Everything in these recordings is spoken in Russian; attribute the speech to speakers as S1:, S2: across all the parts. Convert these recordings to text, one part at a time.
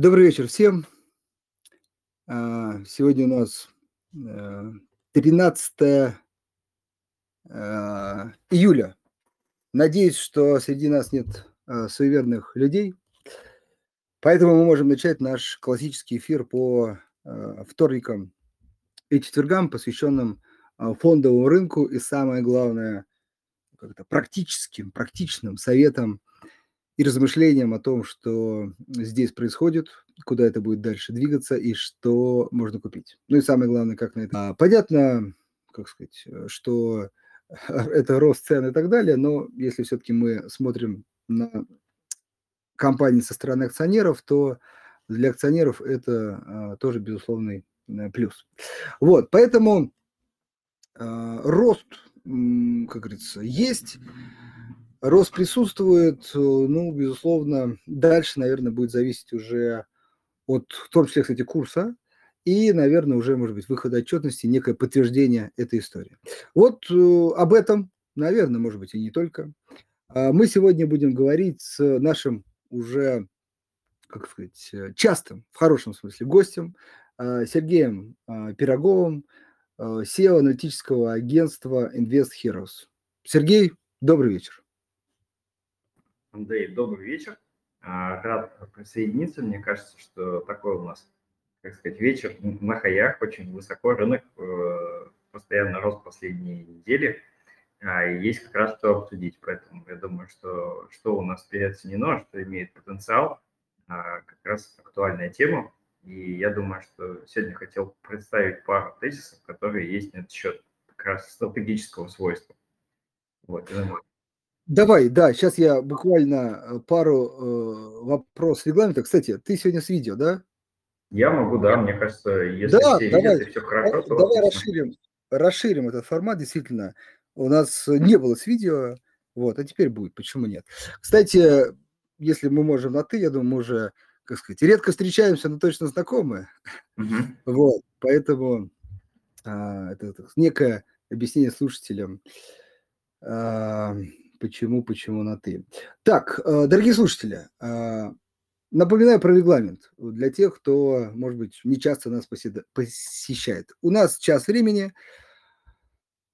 S1: Добрый вечер всем. Сегодня у нас 13 июля. Надеюсь, что среди нас нет суеверных людей, поэтому мы можем начать наш классический эфир по вторникам и четвергам, посвященным фондовому рынку и, самое главное, как-то практическим, практичным советам и размышлениям о том, что здесь происходит, куда это будет дальше двигаться и что можно купить. Ну и самое главное, как на это. А, понятно, как сказать, что это рост цен и так далее, но если все-таки мы смотрим на компании со стороны акционеров, то для акционеров это а, тоже безусловный а, плюс. Вот, поэтому а, рост, как говорится, есть. Рост присутствует, э, ну, безусловно, дальше, наверное, будет зависеть уже от, в том числе, кстати, курса, и, наверное, уже, может быть, выхода отчетности, некое подтверждение этой истории. Вот э, об этом, наверное, может быть, и не только. А мы сегодня будем говорить с нашим уже, как сказать, э, частым, в хорошем смысле, гостем, Сергеем Пироговым, SEO аналитического агентства Invest Heroes. Сергей, добрый вечер.
S2: Андрей, добрый вечер. А, рад присоединиться. Мне кажется, что такой у нас, как сказать, вечер на хаях, очень высоко рынок, э, постоянно рост последние недели. А, есть как раз что обсудить. Поэтому я думаю, что что у нас переоценено, что имеет потенциал, а, как раз актуальная тема. И я думаю, что сегодня хотел представить пару тезисов, которые есть на этот счет, как раз стратегического свойства.
S1: Вот, Давай, да, сейчас я буквально э, пару э, вопросов регламента. Кстати, ты сегодня с видео, да?
S2: Я могу, да, мне кажется, если да, все давай, видят и все хорошо,
S1: то... Давай расширим, расширим этот формат, действительно. У нас не было с видео, вот, а теперь будет, почему нет? Кстати, если мы можем на «ты», я думаю, мы уже, как сказать, редко встречаемся, но точно знакомы. Угу. Вот, поэтому а, это, это некое объяснение слушателям. А, Почему, почему на ты? Так, э, дорогие слушатели, э, напоминаю про регламент для тех, кто, может быть, не часто нас посещает. У нас час времени.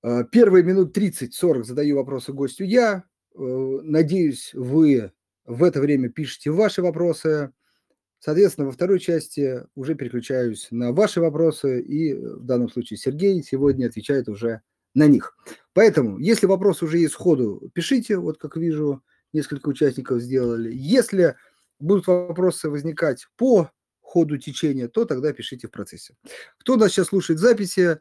S1: Э, первые минут 30-40 задаю вопросы гостю я. Надеюсь, вы в это время пишете ваши вопросы. Соответственно, во второй части уже переключаюсь на ваши вопросы, и в данном случае Сергей сегодня отвечает уже на них. Поэтому, если вопрос уже есть сходу, пишите, вот как вижу, несколько участников сделали. Если будут вопросы возникать по ходу течения, то тогда пишите в процессе. Кто нас сейчас слушает записи,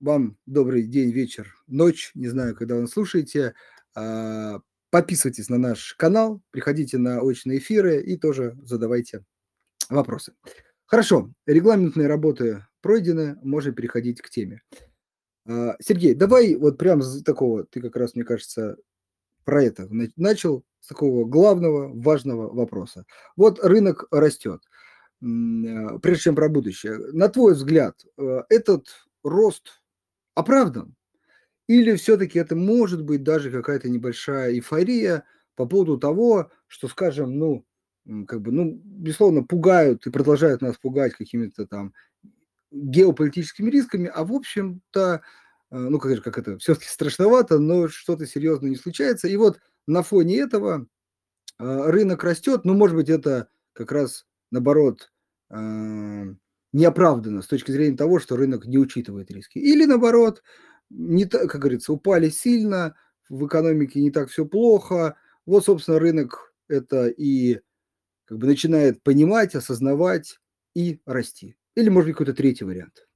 S1: вам добрый день, вечер, ночь, не знаю, когда вы слушаете. А, подписывайтесь на наш канал, приходите на очные эфиры и тоже задавайте вопросы. Хорошо, регламентные работы пройдены, можем переходить к теме. А, Сергей, давай вот прям с такого, ты как раз, мне кажется, про это начал, с такого главного, важного вопроса. Вот рынок растет. А, прежде чем про будущее, на твой взгляд, э, этот рост оправдан? Или все-таки это может быть даже какая-то небольшая эйфория по поводу того, что, скажем, ну, как бы, ну, безусловно, пугают и продолжают нас пугать какими-то там геополитическими рисками, а в общем-то, э, ну, как, как это, все-таки страшновато, но что-то серьезное не случается. И вот на фоне этого э, рынок растет, но, может быть, это как раз наоборот э, неоправданно с точки зрения того, что рынок не учитывает риски. Или наоборот, не так, как говорится, упали сильно, в экономике не так все плохо. Вот, собственно, рынок это и как бы начинает понимать, осознавать и расти. Или, может быть, какой-то третий вариант?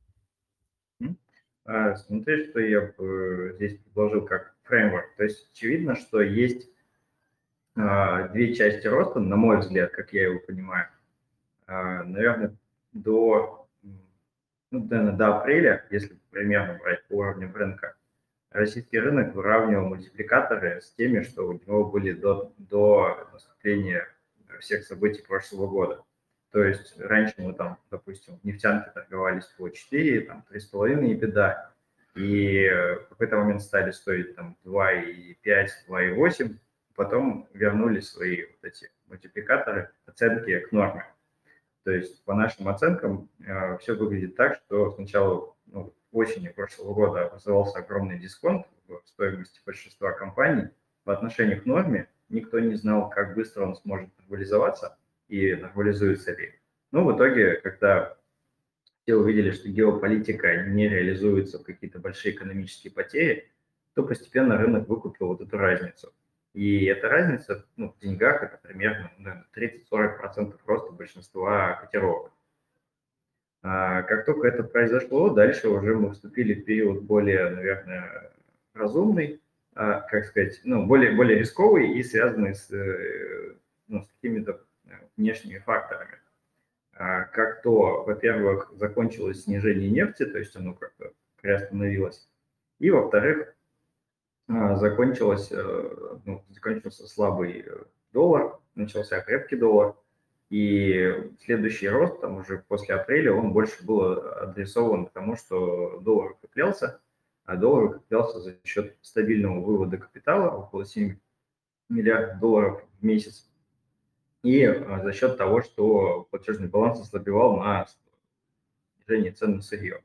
S2: А, смотри, что я бы здесь предложил как фреймворк. То есть очевидно, что есть а, две части роста, на мой взгляд, как я его понимаю. А, наверное, до, ну, наверное, до апреля, если примерно брать по уровню рынка, российский рынок выравнивал мультипликаторы с теми, что у него были до, до наступления всех событий прошлого года. То есть раньше мы там, допустим, нефтянки торговались по 4, там 3,5 и беда. И в какой-то момент стали стоить там 2,5, 2,8, потом вернули свои вот эти мультипликаторы оценки к норме. То есть по нашим оценкам э, все выглядит так, что сначала ну, осенью прошлого года образовался огромный дисконт в стоимости большинства компаний по отношению к норме. Никто не знал, как быстро он сможет нормализоваться и нормализуется ли. Но в итоге, когда все увидели, что геополитика не реализуется в какие-то большие экономические потери, то постепенно рынок выкупил вот эту разницу. И эта разница ну, в деньгах это примерно 30-40% роста большинства котировок. А как только это произошло, дальше уже мы вступили в период более, наверное, разумный, а, как сказать, ну, более, более рисковый и связанный с, э, ну, с какими-то внешними факторами. А как то, во-первых, закончилось снижение нефти, то есть оно как-то приостановилось, и, во-вторых, а, закончилось, э, ну, закончился слабый доллар, начался крепкий доллар, и следующий рост, там уже после апреля, он больше был адресован к тому, что доллар укреплялся, а доллар укреплялся за счет стабильного вывода капитала, около 7 миллиардов долларов в месяц, и а, за счет того, что платежный баланс ослабевал на снижение цен на сырье.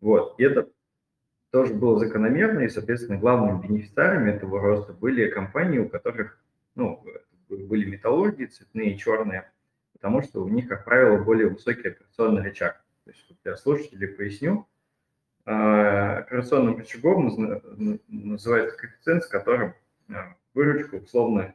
S2: Вот, и это тоже было закономерно, и, соответственно, главными бенефициарами этого роста были компании, у которых ну, были металлургии, цветные, черные, потому что у них, как правило, более высокий операционный рычаг. То есть, для слушателей поясню, а, операционным рычагом называется коэффициент, с которым а, выручка условно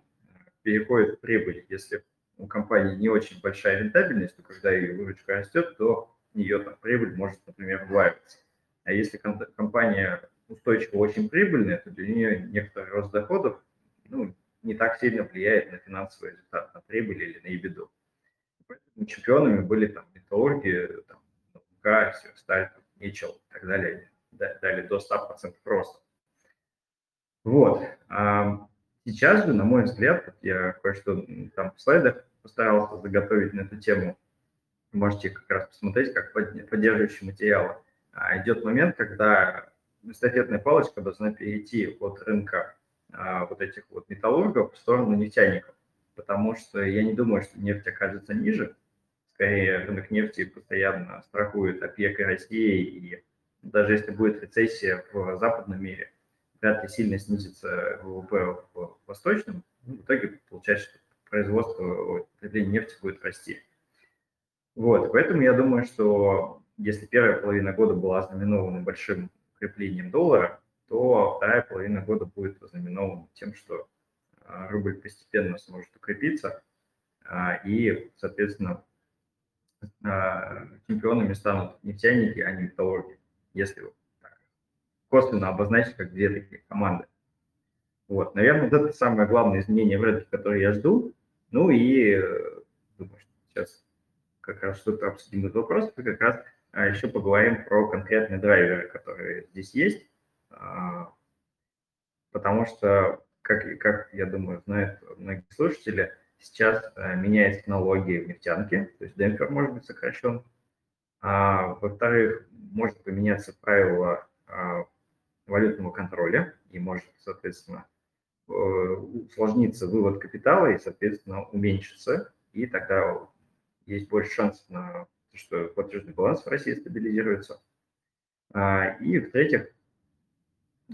S2: переходит в прибыль. Если у компании не очень большая рентабельность, то когда ее выручка растет, то ее там, прибыль может, например, удваиваться. А если компания устойчиво очень прибыльная, то для нее некоторый рост доходов ну, не так сильно влияет на финансовый результат, на прибыль или на. Поэтому чемпионами были там металлурги, там, НК, Северсталь, Ничел и так далее, дали до 100% роста. Вот. Сейчас же, на мой взгляд, я кое-что там в слайдах постарался заготовить на эту тему, можете как раз посмотреть, как поддерживающие материалы. А идет момент, когда эстафетная палочка должна перейти от рынка а, вот этих вот металлургов в сторону нефтяников, потому что я не думаю, что нефть окажется ниже, скорее рынок нефти постоянно страхует ОПЕК и России, и даже если будет рецессия в западном мире, вряд ли сильно снизится ВВП в восточном, ну, в итоге получается, что производство, потребление нефти будет расти. Вот, поэтому я думаю, что если первая половина года была знаменована большим укреплением доллара, то вторая половина года будет ознаменована тем, что а, рубль постепенно сможет укрепиться, а, и, соответственно, а, чемпионами станут нефтяники, а не металлурги, если косвенно обозначить как две такие команды. Вот, наверное, это самое главное изменение в рынке, которое я жду. Ну и э, думаю, что сейчас как раз что-то обсудим этот вопрос, и как раз еще поговорим про конкретные драйверы, которые здесь есть. А, потому что, как, как я думаю, знают многие слушатели, сейчас э, меняется налоги в нефтянке, то есть демпфер может быть сокращен. А, во-вторых, может поменяться правило а, валютного контроля и может, соответственно, э, усложниться вывод капитала и, соответственно, уменьшиться. И тогда есть больше шансов на то, что платежный баланс в России стабилизируется. И, в-третьих,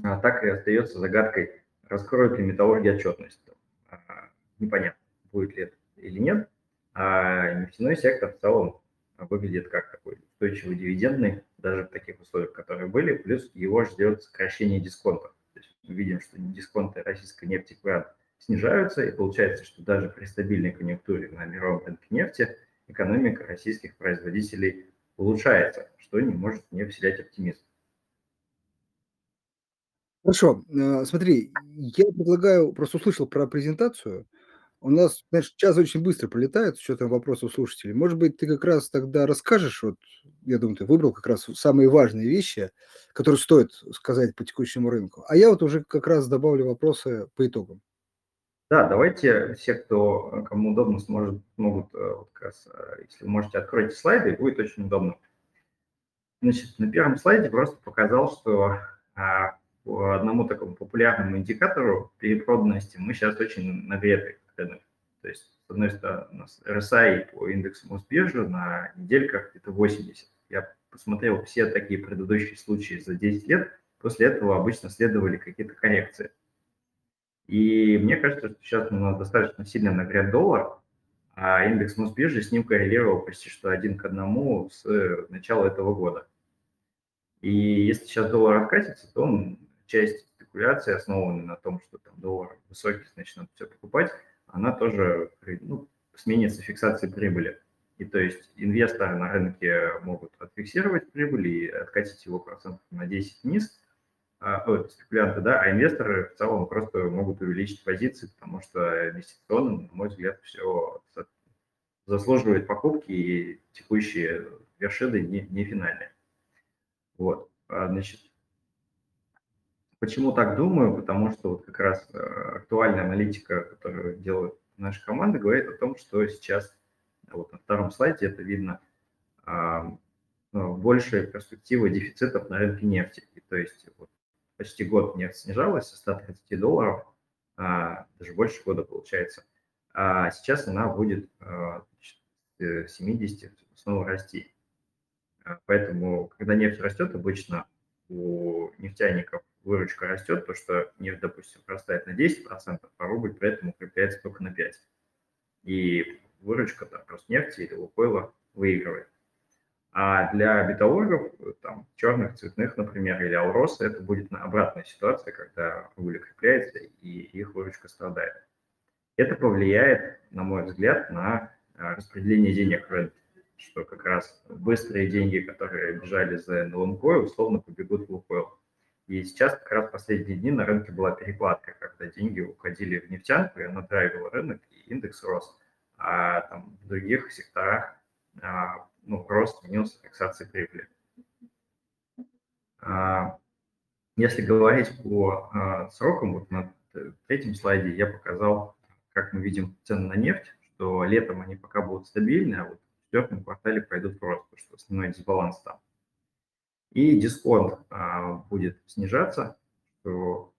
S2: а, так и остается загадкой, раскроют ли металлурги отчетность. А, непонятно, будет ли это или нет. А нефтяной сектор в целом выглядит как такой устойчивый дивидендный, даже в таких условиях, которые были, плюс его ждет сокращение дисконтов. То есть мы видим, что дисконты российской нефти квад снижаются, и получается, что даже при стабильной конъюнктуре на мировом рынке нефти экономика российских производителей улучшается, что не может не вселять оптимизм.
S1: Хорошо, э, смотри, я предлагаю, просто услышал про презентацию. У нас, знаешь, час очень быстро пролетает с учетом вопросов слушателей. Может быть, ты как раз тогда расскажешь, вот, я думаю, ты выбрал как раз самые важные вещи, которые стоит сказать по текущему рынку. А я вот уже как раз добавлю вопросы по итогам.
S2: Да, давайте все, кто, кому удобно, сможет, могут, э, вот как раз, э, если можете, откройте слайды, будет очень удобно. Значит, на первом слайде просто показал, что а, по одному такому популярному индикатору перепроданности мы сейчас очень нагреты рынок. То есть одной стороны, у нас RSI по индексу Мосбиржи на недельках где-то 80. Я посмотрел все такие предыдущие случаи за 10 лет, после этого обычно следовали какие-то коррекции. И мне кажется, что сейчас у нас достаточно сильно нагрет доллар, а индекс Мосбиржи с ним коррелировал почти что один к одному с начала этого года. И если сейчас доллар откатится, то он, часть спекуляции, основанной на том, что там доллар высокий, значит, надо все покупать, она тоже ну, сменится фиксацией прибыли. И то есть инвесторы на рынке могут отфиксировать прибыль и откатить его процентов на 10 вниз, а, о, спекулянты, да, а инвесторы в целом просто могут увеличить позиции, потому что инвестиционно, на мой взгляд, все заслуживает покупки, и текущие вершины не, не финальные. Вот, а, значит, почему так думаю? Потому что вот как раз э, актуальная аналитика, которую делает наша команда, говорит о том, что сейчас, вот на втором слайде это видно, ну, большая перспектива дефицитов на рынке нефти. И, то есть вот, почти год нефть снижалась со 130 долларов, а, даже больше года получается, а сейчас она будет а, 70 э, снова расти. А, поэтому, когда нефть растет, обычно у нефтяников выручка растет, то что нефть, допустим, растает на 10%, а рубль при этом укрепляется только на 5%. И выручка там, просто нефти или лукойла выигрывает. А для металлургов, там, черных, цветных, например, или Алроса, это будет обратная ситуация, когда рубль укрепляется и их выручка страдает. Это повлияет, на мой взгляд, на а, распределение денег в рынке что как раз быстрые деньги, которые бежали за НЛМК, условно побегут в Лукойл. И сейчас как раз последние дни на рынке была перекладка, когда деньги уходили в нефтянку, и она драйвила рынок, и индекс рос. А там в других секторах а, ну, рост сменился фиксацией прибыли. А, если говорить по а, срокам, вот на третьем слайде я показал, как мы видим цены на нефть, что летом они пока будут стабильны, а вот четвертом квартале пойдут в рост, потому что основной дисбаланс там. И дисконт а, будет снижаться, что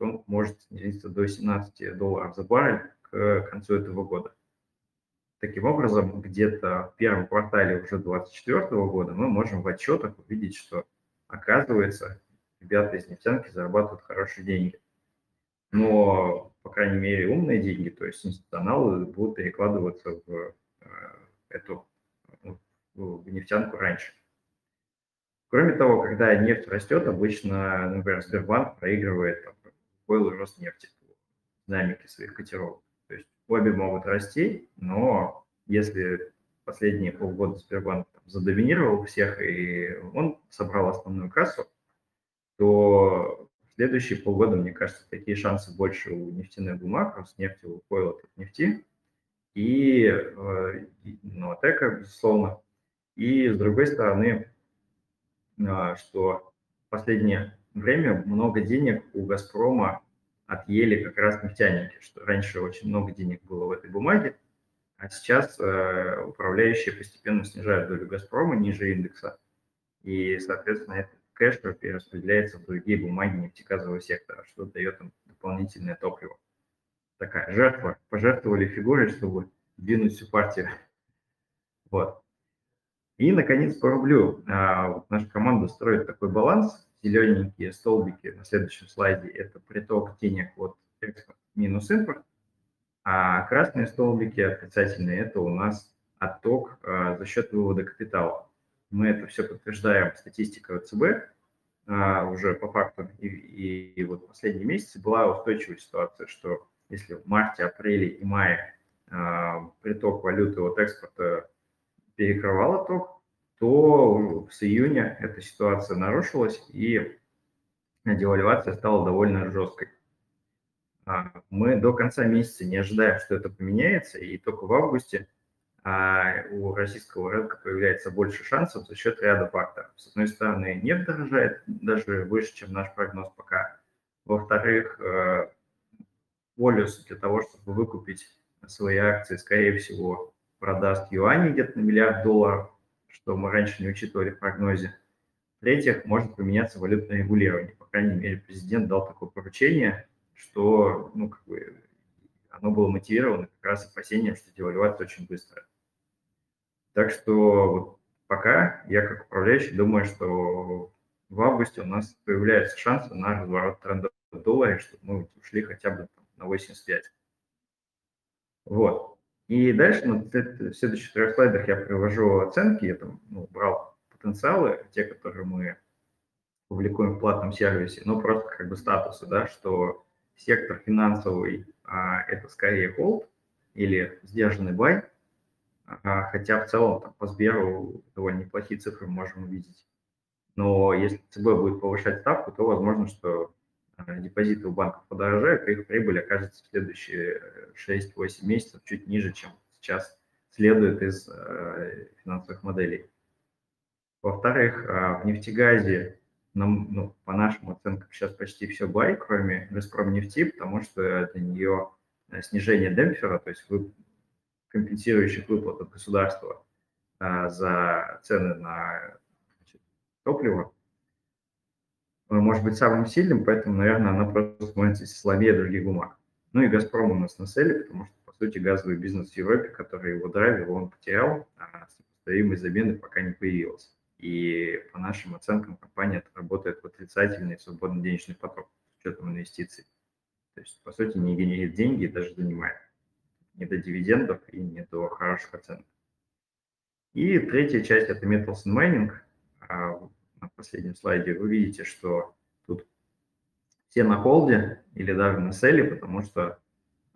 S2: он может снизиться до 17 долларов за баррель к концу этого года. Таким образом, где-то в первом квартале уже 2024 года мы можем в отчетах увидеть, что оказывается, ребята из нефтянки зарабатывают хорошие деньги. Но, по крайней мере, умные деньги, то есть институционалы будут перекладываться в э, эту в нефтянку раньше. Кроме того, когда нефть растет, обычно, например, Сбербанк проигрывает там, Ойл и Роснефти в динамике своих котировок. То есть обе могут расти, но если последние полгода Сбербанк там, задоминировал всех и он собрал основную кассу, то в следующие полгода, мне кажется, такие шансы больше у нефтяных бумаг, Роснефти, Лукойла, нефти, и э, Новотека, безусловно. И с другой стороны, что в последнее время много денег у «Газпрома» отъели как раз нефтяники, что раньше очень много денег было в этой бумаге, а сейчас э, управляющие постепенно снижают долю «Газпрома» ниже индекса, и, соответственно, этот кэш перераспределяется в другие бумаги нефтегазового сектора, что дает им дополнительное топливо такая жертва, пожертвовали фигурой, чтобы двинуть всю партию. Вот. И, наконец, по рублю. А, вот наша команда строит такой баланс. Зелененькие столбики на следующем слайде – это приток денег от экспорт минус импорт. А красные столбики отрицательные – это у нас отток а, за счет вывода капитала. Мы это все подтверждаем статистикой ВЦБ а, уже по факту. И, и, и вот последние месяцы была устойчивая ситуация, что если в марте, апреле и мае приток валюты от экспорта перекрывал отток, то с июня эта ситуация нарушилась и девальвация стала довольно жесткой. А, мы до конца месяца не ожидаем, что это поменяется, и только в августе а, у российского рынка появляется больше шансов за счет ряда факторов. С одной стороны, нефть дорожает даже выше, чем наш прогноз пока. Во-вторых, э, полюс для того, чтобы выкупить свои акции, скорее всего, продаст юани где-то на миллиард долларов, что мы раньше не учитывали в прогнозе. В-третьих, может поменяться валютное регулирование. По крайней мере, президент дал такое поручение, что ну, как бы, оно было мотивировано как раз опасением, что девальвация очень быстрая. Так что вот пока я как управляющий думаю, что в августе у нас появляются шансы на разворот тренда в долларе, чтобы мы ушли хотя бы на 85. Вот. И дальше на следующих трех слайдах я привожу оценки, я там ну, брал потенциалы, те, которые мы публикуем в платном сервисе, ну просто как бы статусы, да, что сектор финансовый а, это скорее hold или сдержанный бай, а, хотя в целом там, по Сберу довольно неплохие цифры можем увидеть. Но если ЦБ будет повышать ставку, то возможно, что депозиты у банков подорожают, их прибыль окажется в следующие 6-8 месяцев чуть ниже, чем сейчас следует из э, финансовых моделей. Во-вторых, э, в нефтегазе, нам, ну, по нашим оценкам, сейчас почти все бай, кроме Газпром нефти, потому что для нее э, снижение демпфера, то есть вы, компенсирующих выплат от государства э, за цены на топливо, может быть самым сильным, поэтому, наверное, она просто становится слабее других бумаг. Ну и «Газпром» у нас на селе, потому что, по сути, газовый бизнес в Европе, который его драйвил, он потерял, а сопоставимой замены пока не появилась. И по нашим оценкам компания работает в отрицательный свободный денежный поток с учетом инвестиций. То есть, по сути, не генерит деньги и даже занимает. Не до дивидендов и не до хороших оценок. И третья часть – это Metals and Mining. На последнем слайде, вы видите, что тут все на холде или даже на селе, потому что,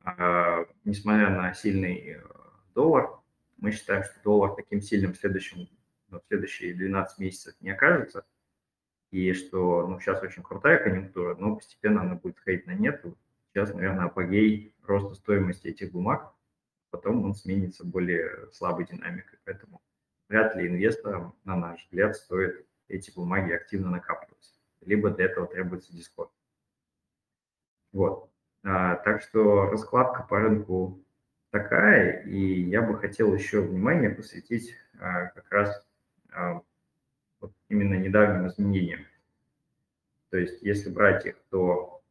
S2: э, несмотря на сильный э, доллар, мы считаем, что доллар таким сильным в, следующем, в следующие 12 месяцев не окажется, и что ну, сейчас очень крутая конъюнктура, но постепенно она будет сходить на нет. Сейчас, наверное, апогей роста стоимости этих бумаг, потом он сменится более слабой динамикой. Поэтому вряд ли инвесторам, на наш взгляд, стоит эти бумаги активно накапливаются. Либо для этого требуется дискорд. Вот. А, так что раскладка по рынку такая, и я бы хотел еще внимание посвятить а, как раз а, вот именно недавним изменениям. То есть если брать их, то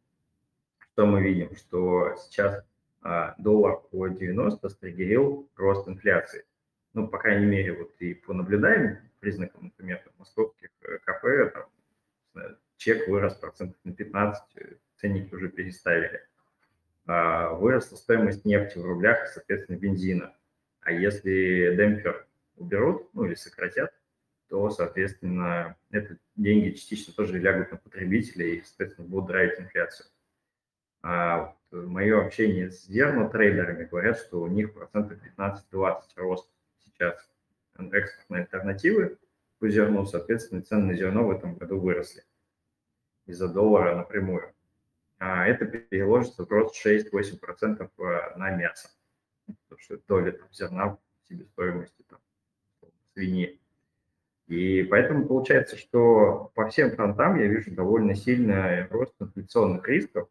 S2: что мы видим? Что сейчас а, доллар по 90 стригерил рост инфляции. Ну, по крайней мере, вот и по наблюдаемым признакам, например, там, кафе, там, чек вырос процентов на 15, э, ценники уже переставили. А, выросла стоимость нефти в рублях и, соответственно, бензина. А если демпфер уберут, ну или сократят, то, соответственно, это деньги частично тоже лягут на потребителей и, соответственно, будут драйвить инфляцию. А вот мое общение с зернотрейдерами говорят, что у них процентов 15-20 рост сейчас экспортные альтернативы по зерну, соответственно, цены на зерно в этом году выросли из-за доллара напрямую. А это переложится в рост 6-8% э, на мясо, потому что доля там, зерна в себестоимости там, свиньи. И поэтому получается, что по всем фронтам я вижу довольно сильный рост инфляционных рисков,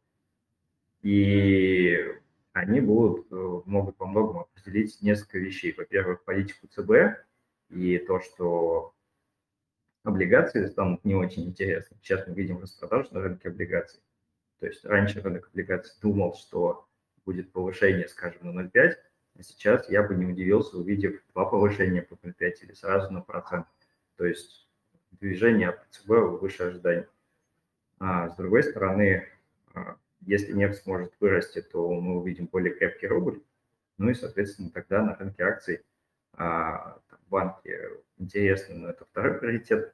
S2: и они будут, э, могут по многому определить несколько вещей. Во-первых, политику ЦБ, и то, что облигации станут не очень интересны. Сейчас мы видим распродажу на рынке облигаций. То есть раньше рынок облигаций думал, что будет повышение, скажем, на 0,5, а сейчас я бы не удивился, увидев два повышения по 0,5 или сразу на процент. То есть движение от ЦБ выше ожиданий. А с другой стороны, а, если нефть сможет вырасти, то мы увидим более крепкий рубль, ну и, соответственно, тогда на рынке акций а, банки интересны, но это второй приоритет.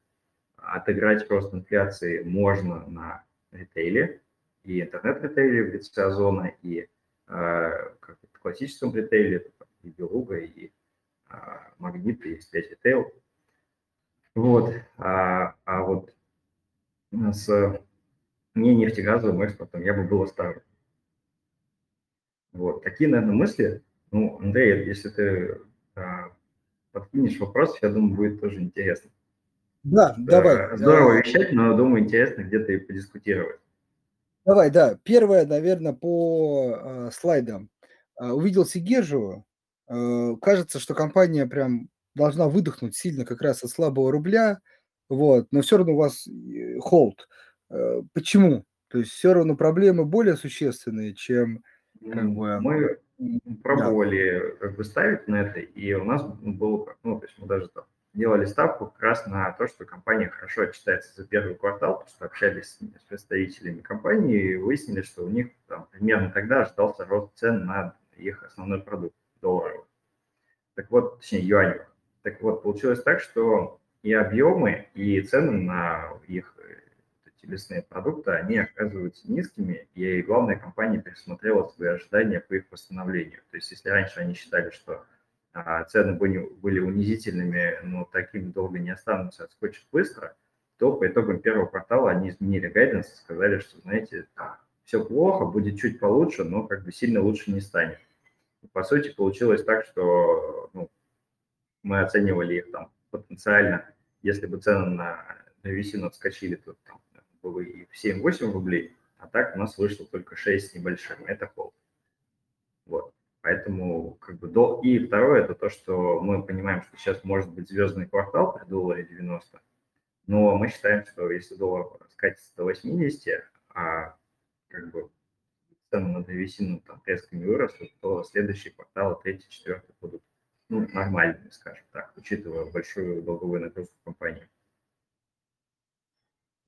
S2: Отыграть рост инфляции можно на ритейле, и интернет-ритейле в лице Озона, и э, как в классическом ритейле, и Белуга, и э, Магнит, и X5 ритейл. Вот. А, а вот с не нефтегазовым экспортом я бы был осторожен. Вот. Такие, наверное, мысли. Ну, Андрей, если ты а, подкинешь вопрос, я думаю, будет тоже интересно.
S1: Да, давай.
S2: Здорово вещать, но думаю, интересно где-то и подискутировать.
S1: Давай, да. Первое, наверное, по э, слайдам. Э, увидел Сигержу. Э, кажется, что компания прям должна выдохнуть сильно как раз от слабого рубля. Вот, но все равно у вас холд. Э, почему? То есть все равно проблемы более существенные, чем как бы...
S2: Мы пробовали да. как бы ставить на это, и у нас было, ну, то есть мы даже там делали ставку как раз на то, что компания хорошо отчитается за первый квартал, потому что общались с представителями компании и выяснили, что у них там, примерно тогда ожидался рост цен на их основной продукт долларовый. Так вот, точнее, юаневый. Так вот, получилось так, что и объемы, и цены на их эти лесные продукты, они оказываются низкими, и главная компания пересмотрела свои ожидания по их восстановлению. То есть если раньше они считали, что а, цены были, были унизительными, но такими долго не останутся, отскочат быстро, то по итогам первого квартала они изменили гайденс и сказали, что, знаете, все плохо, будет чуть получше, но как бы сильно лучше не станет. И, по сути, получилось так, что ну, мы оценивали их там потенциально, если бы цены на древесину отскочили, то там было и в 7-8 рублей, а так у нас вышло только 6 с. Это холд. Вот. Поэтому как бы до... И второе, это то, что мы понимаем, что сейчас может быть звездный квартал при долларе 90, но мы считаем, что если доллар скатится до 80, а как бы цены на древесину там резко не вырастут, то следующие кварталы, третий, четвертый будут ну, нормальными, скажем так, учитывая большую долговую нагрузку компании.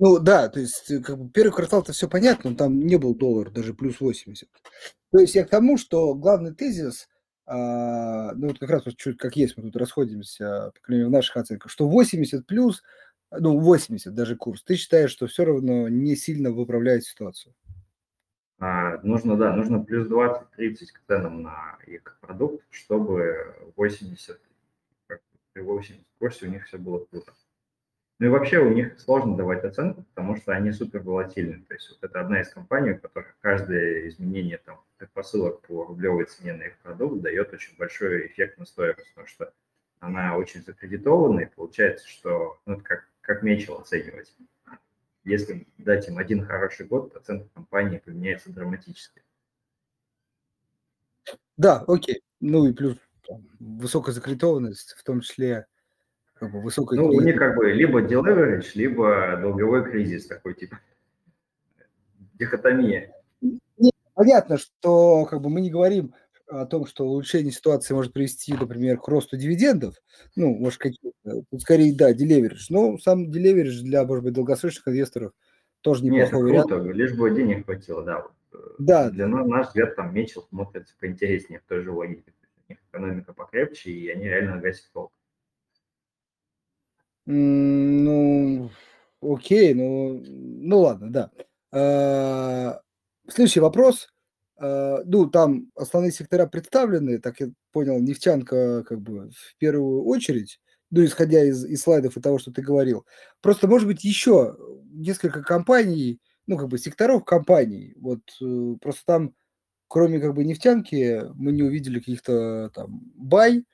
S1: Ну да, то есть э, как бы первый квартал-то все понятно, там не был доллар, даже плюс 80. То есть я к тому, что главный тезис, а, ну вот как раз вот чуть как есть, мы тут расходимся, по крайней мере, в наших оценках, что 80 плюс, ну 80 даже курс, ты считаешь, что все равно не сильно выправляет ситуацию?
S2: А, нужно, да, нужно плюс 20-30 к ценам на их продукт, чтобы 80, при 80 курсе у них все было круто. Ну и вообще у них сложно давать оценку, потому что они супер волатильны. То есть вот это одна из компаний, у которых каждое изменение там, предпосылок по рублевой цене на их продукт дает очень большой эффект на стоимость, потому что она очень закредитована, и получается, что ну, это как, как мечел оценивать. Если дать им один хороший год, оценка компании поменяется драматически.
S1: Да, окей. Ну и плюс высокая закредитованность, в том числе как бы высокой...
S2: Ну, у них как бы либо deleverage, либо долговой кризис такой, типа, дихотомия.
S1: Нет, понятно, что как бы мы не говорим о том, что улучшение ситуации может привести, например, к росту дивидендов, ну, может, какие-то, скорее, да, делеверидж, но сам делеверидж для, может быть, долгосрочных инвесторов тоже неплохой
S2: Нет, круто, вариант. лишь бы денег хватило, да.
S1: Э, да.
S2: Для нас, наш взгляд, там Мечел смотрится поинтереснее в той же логике. У них экономика покрепче, и они реально гасят толк.
S1: Ну, окей, ну, ну ладно, да. А, следующий вопрос. А, ну, там основные сектора представлены, так я понял, нефтянка как бы в первую очередь, ну, исходя из, из слайдов и того, что ты говорил. Просто, может быть, еще несколько компаний, ну, как бы секторов компаний. Вот э, просто там, кроме как бы нефтянки, мы не увидели каких-то там бай,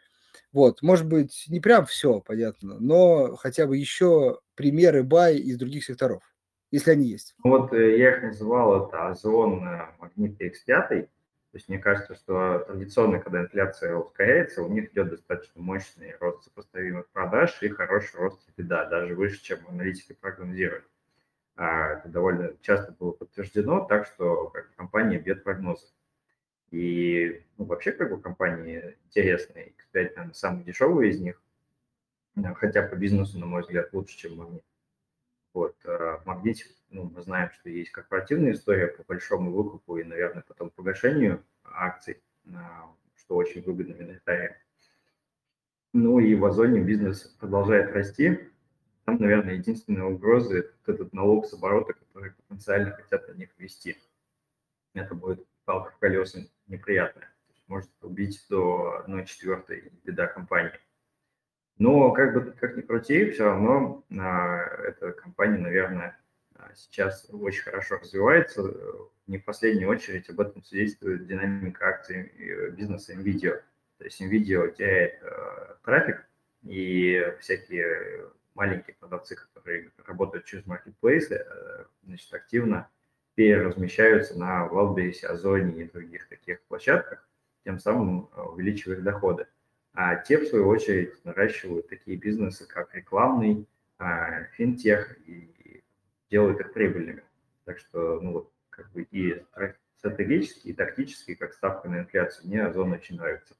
S1: вот, может быть, не прям все, понятно, но хотя бы еще примеры бай из других секторов, если они есть.
S2: Ну вот э, я их называл, это Озон, Магнит X5. То есть мне кажется, что традиционно, когда инфляция ускоряется, у них идет достаточно мощный рост сопоставимых продаж и хороший рост беда, даже выше, чем аналитики прогнозировали. А, это довольно часто было подтверждено, так что компания бьет прогнозы. И ну, вообще как бы компании интересные. X5, наверное, самый дешевый из них, хотя по бизнесу, на мой взгляд, лучше, чем Магнит. Вот. А в Магните ну, мы знаем, что есть корпоративная история по большому выкупу и, наверное, потом погашению акций, а, что очень выгодно миноритариям. Ну и в Озоне бизнес продолжает расти. Там, наверное, единственная угроза – это этот налог с оборота, который потенциально хотят на них ввести. Это будет палка в колеса неприятная. Может убить до 1 четвертой беда компании. Но как бы как ни крути, все равно а, эта компания, наверное, а, сейчас очень хорошо развивается. Не в последнюю очередь об этом свидетельствует динамика акций э, бизнеса NVIDIA. То есть NVIDIA теряет э, трафик, и всякие маленькие продавцы, которые работают через маркетплейсы, э, значит, активно переразмещаются на Wildberries, Озоне и других таких площадках, тем самым э, увеличивая доходы. А те, в свою очередь, наращивают такие бизнесы, как рекламный, а, финтех, и делают их прибыльными. Так что, ну как бы и стратегически и тактически, как ставка на инфляцию. Мне Озон очень нравится.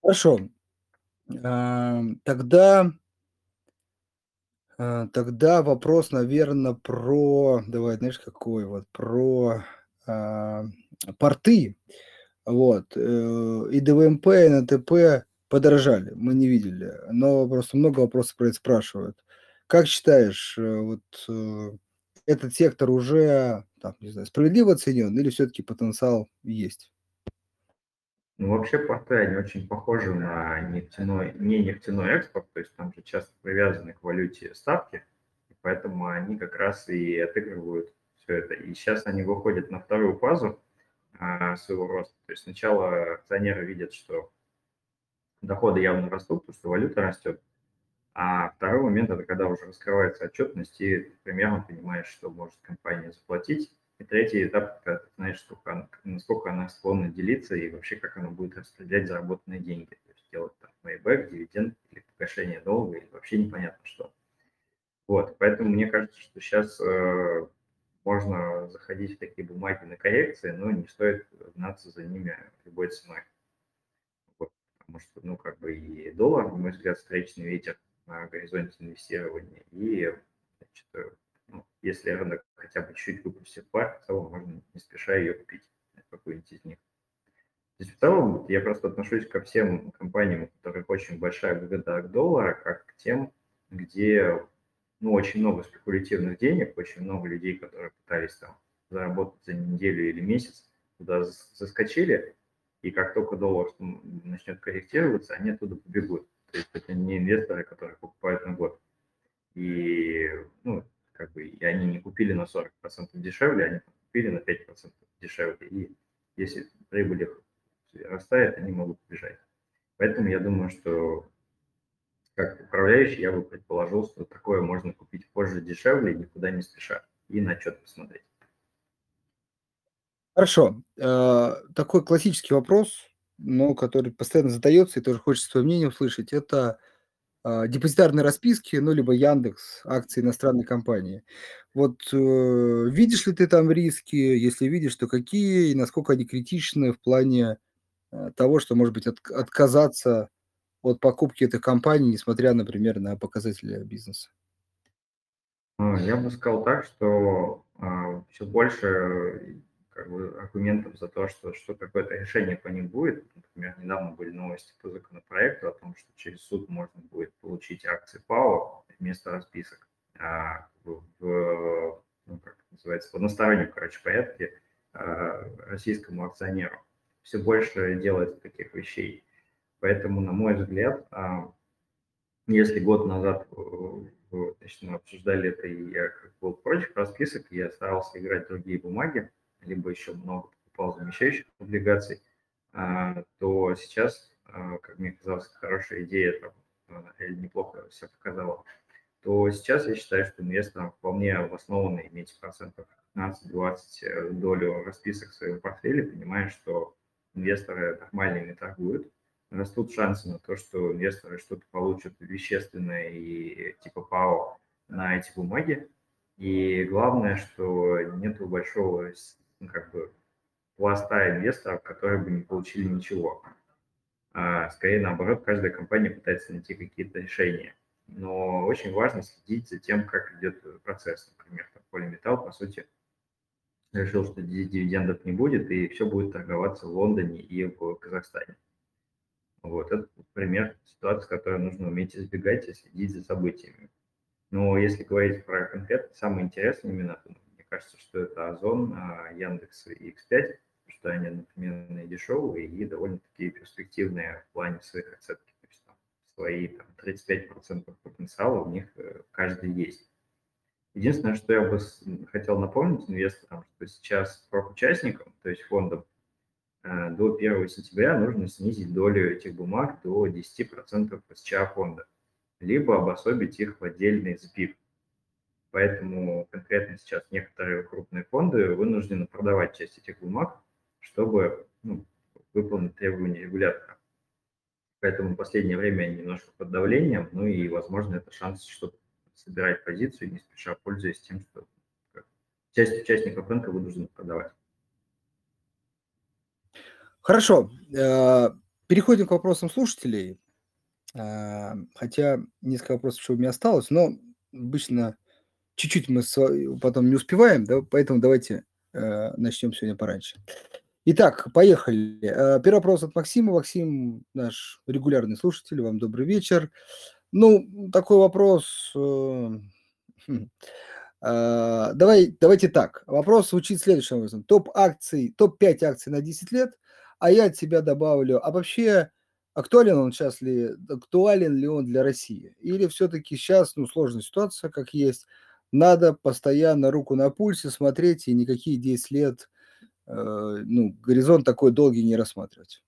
S1: Хорошо. А, тогда, тогда вопрос, наверное, про, давай, знаешь, какой вот, про а, порты. Вот. Э, и ДВМП, и НТП подорожали, мы не видели. Но просто много вопросов про это спрашивают. Как считаешь, э, вот э, этот сектор уже, там, не знаю, справедливо оценен или все-таки потенциал есть?
S2: Ну, вообще порты, они очень похожи на нефтяной, не нефтяной экспорт, то есть там же часто привязаны к валюте ставки, и поэтому они как раз и отыгрывают все это. И сейчас они выходят на вторую фазу а, своего роста. То есть сначала акционеры видят, что доходы явно растут, потому что валюта растет, а второй момент – это когда уже раскрывается отчетность, и примерно понимаешь, что может компания заплатить, и третий этап, когда ты знаешь, сколько насколько она склонна делиться и вообще как она будет распределять заработанные деньги. То есть делать там майбэк, дивиденд или погашение долга, или вообще непонятно что. Вот, поэтому мне кажется, что сейчас э, можно заходить в такие бумаги на коррекции, но не стоит гнаться за ними любой ценой. Вот, потому что, ну, как бы и доллар, на мой взгляд, встречный ветер на горизонте инвестирования, и значит, ну, если рынок хотя бы чуть выпустит пар, в целом можно не спеша ее купить, какую-нибудь из них. То есть в целом я просто отношусь ко всем компаниям, у которых очень большая выгода от доллара, как к тем, где ну, очень много спекулятивных денег, очень много людей, которые пытались там заработать за неделю или месяц, туда заскочили, и как только доллар начнет корректироваться, они оттуда побегут. То есть это не инвесторы, которые покупают на год. И ну, как бы, и они не купили на 40% дешевле, они купили на 5% дешевле. И если прибыль их растает, они могут бежать. Поэтому я думаю, что как управляющий я бы предположил, что такое можно купить позже дешевле, никуда не спеша, и на отчет посмотреть.
S1: Хорошо. Э, такой классический вопрос, но который постоянно задается, и тоже хочется свое мнение услышать. Это депозитарные расписки, ну, либо Яндекс, акции иностранной компании. Вот э, видишь ли ты там риски? Если видишь, то какие и насколько они критичны в плане э, того, что, может быть, от, отказаться от покупки этой компании, несмотря, например, на показатели бизнеса?
S2: А, я бы сказал так, что а, все больше как бы аргументов за то, что, что какое-то решение по ним будет. Например, недавно были новости по законопроекту о том, что через суд можно будет получить акции ПАО вместо расписок а, в, ну, как называется, в одностороннем, короче, порядке а, российскому акционеру. Все больше делается таких вещей. Поэтому, на мой взгляд, а, если год назад значит, мы обсуждали это, и я был против расписок, я старался играть другие бумаги, либо еще много покупал замещающих облигаций, а, то сейчас, а, как мне казалось, хорошая идея, там, а, неплохо все показала, то сейчас я считаю, что инвесторам вполне обоснованно иметь процентов 15-20 э, долю расписок в своем портфеле, понимая, что инвесторы нормальными торгуют, растут шансы на то, что инвесторы что-то получат вещественное и типа ПАО на эти бумаги. И главное, что нет большого как бы пласта инвесторов, которые бы не получили ничего. А, скорее наоборот, каждая компания пытается найти какие-то решения. Но очень важно следить за тем, как идет процесс. Например, там, Полиметалл, по сути, решил, что дивидендов не будет, и все будет торговаться в Лондоне и в Казахстане. Вот, это пример ситуации, которую нужно уметь избегать и следить за событиями. Но если говорить про конкретно, самое интересное именно кажется, что это Озон, а, Яндекс и X5, что они одновременно дешевые, и довольно-таки перспективные в плане своих оценки. То есть там, свои там, 35% потенциала в них э, каждый есть. Единственное, что я бы хотел напомнить инвесторам, что сейчас участникам, то есть фондам, э, до 1 сентября нужно снизить долю этих бумаг до 10% СЧА фонда, либо обособить их в отдельный СБИП. Поэтому конкретно сейчас некоторые крупные фонды вынуждены продавать часть этих бумаг, чтобы ну, выполнить требования регулятора. Поэтому в последнее время они немножко под давлением, ну и, возможно, это шанс что-то собирать позицию, не спеша пользуясь тем, что часть участников рынка вынуждены продавать.
S1: Хорошо. Э, переходим к вопросам слушателей. Э, хотя несколько вопросов еще у меня осталось, но обычно чуть-чуть мы потом не успеваем, да, поэтому давайте э, начнем сегодня пораньше. Итак, поехали. Первый вопрос от Максима. Максим, наш регулярный слушатель, вам добрый вечер. Ну, такой вопрос. Хм, давай, давайте так. Вопрос звучит следующим образом. Топ акций, топ-5 акций на 10 лет – а я от себя добавлю, а вообще актуален он сейчас ли, актуален ли он для России? Или все-таки сейчас, ну, сложная ситуация, как есть, надо постоянно руку на пульсе смотреть и никакие 10 лет, э, ну, горизонт такой долгий не рассматривать?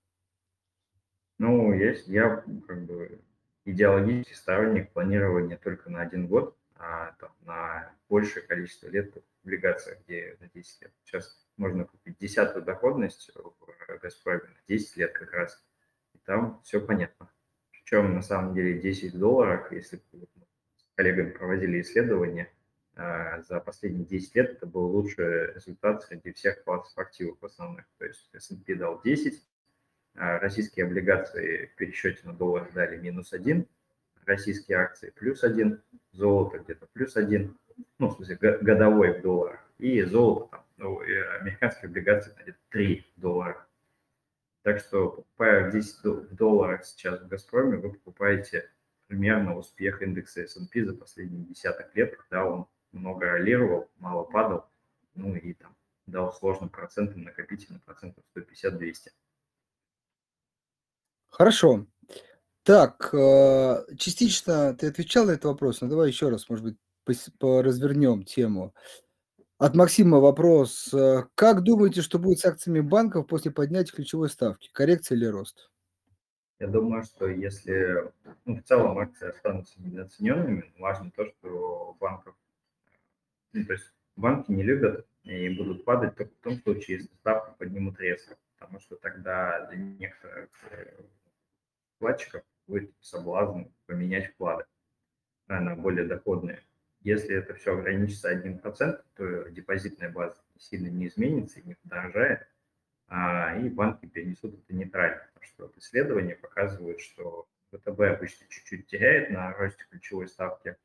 S2: Ну, есть, я как бы идеологический сторонник планирования только на один год, а там, на большее количество лет в облигациях, где на 10 лет. Сейчас можно купить десятую доходность в Газпроме на 10 лет как раз, и там все понятно. Причем на самом деле 10 долларов, если с коллегами проводили исследование, а, за последние 10 лет это был лучший результат среди всех классов активов основных. То есть S&P дал 10, а российские облигации в пересчете на доллар дали минус 1, российские акции плюс 1, золото где-то плюс 1, ну, в смысле, годовой в долларах, и золото там ну, американские облигации где-то 3 доллара. Так что, покупая 10 долларов сейчас в «Газпроме», вы покупаете примерно успех индекса S&P за последние десяток лет, когда он много ролировал, мало падал, ну и там дал сложным процентам накопительным процентов 150-200.
S1: Хорошо. Так, э, частично ты отвечал на этот вопрос, но давай еще раз, может быть, развернем тему. От Максима вопрос. Э, как думаете, что будет с акциями банков после поднятия ключевой ставки? Коррекция или рост?
S2: Я думаю, что если ну, в целом акции останутся недооцененными, важно то, что банков, ну, то есть банки не любят и будут падать только в том случае, если ставку поднимут резко, потому что тогда для некоторых э, вкладчиков будет соблазн поменять вклады на более доходные. Если это все ограничится 1%, то депозитная база сильно не изменится и не подорожает, а, и банки перенесут это нейтрально. Потому что вот исследования показывают, что ВТБ обычно чуть-чуть теряет на росте ключевой ставки,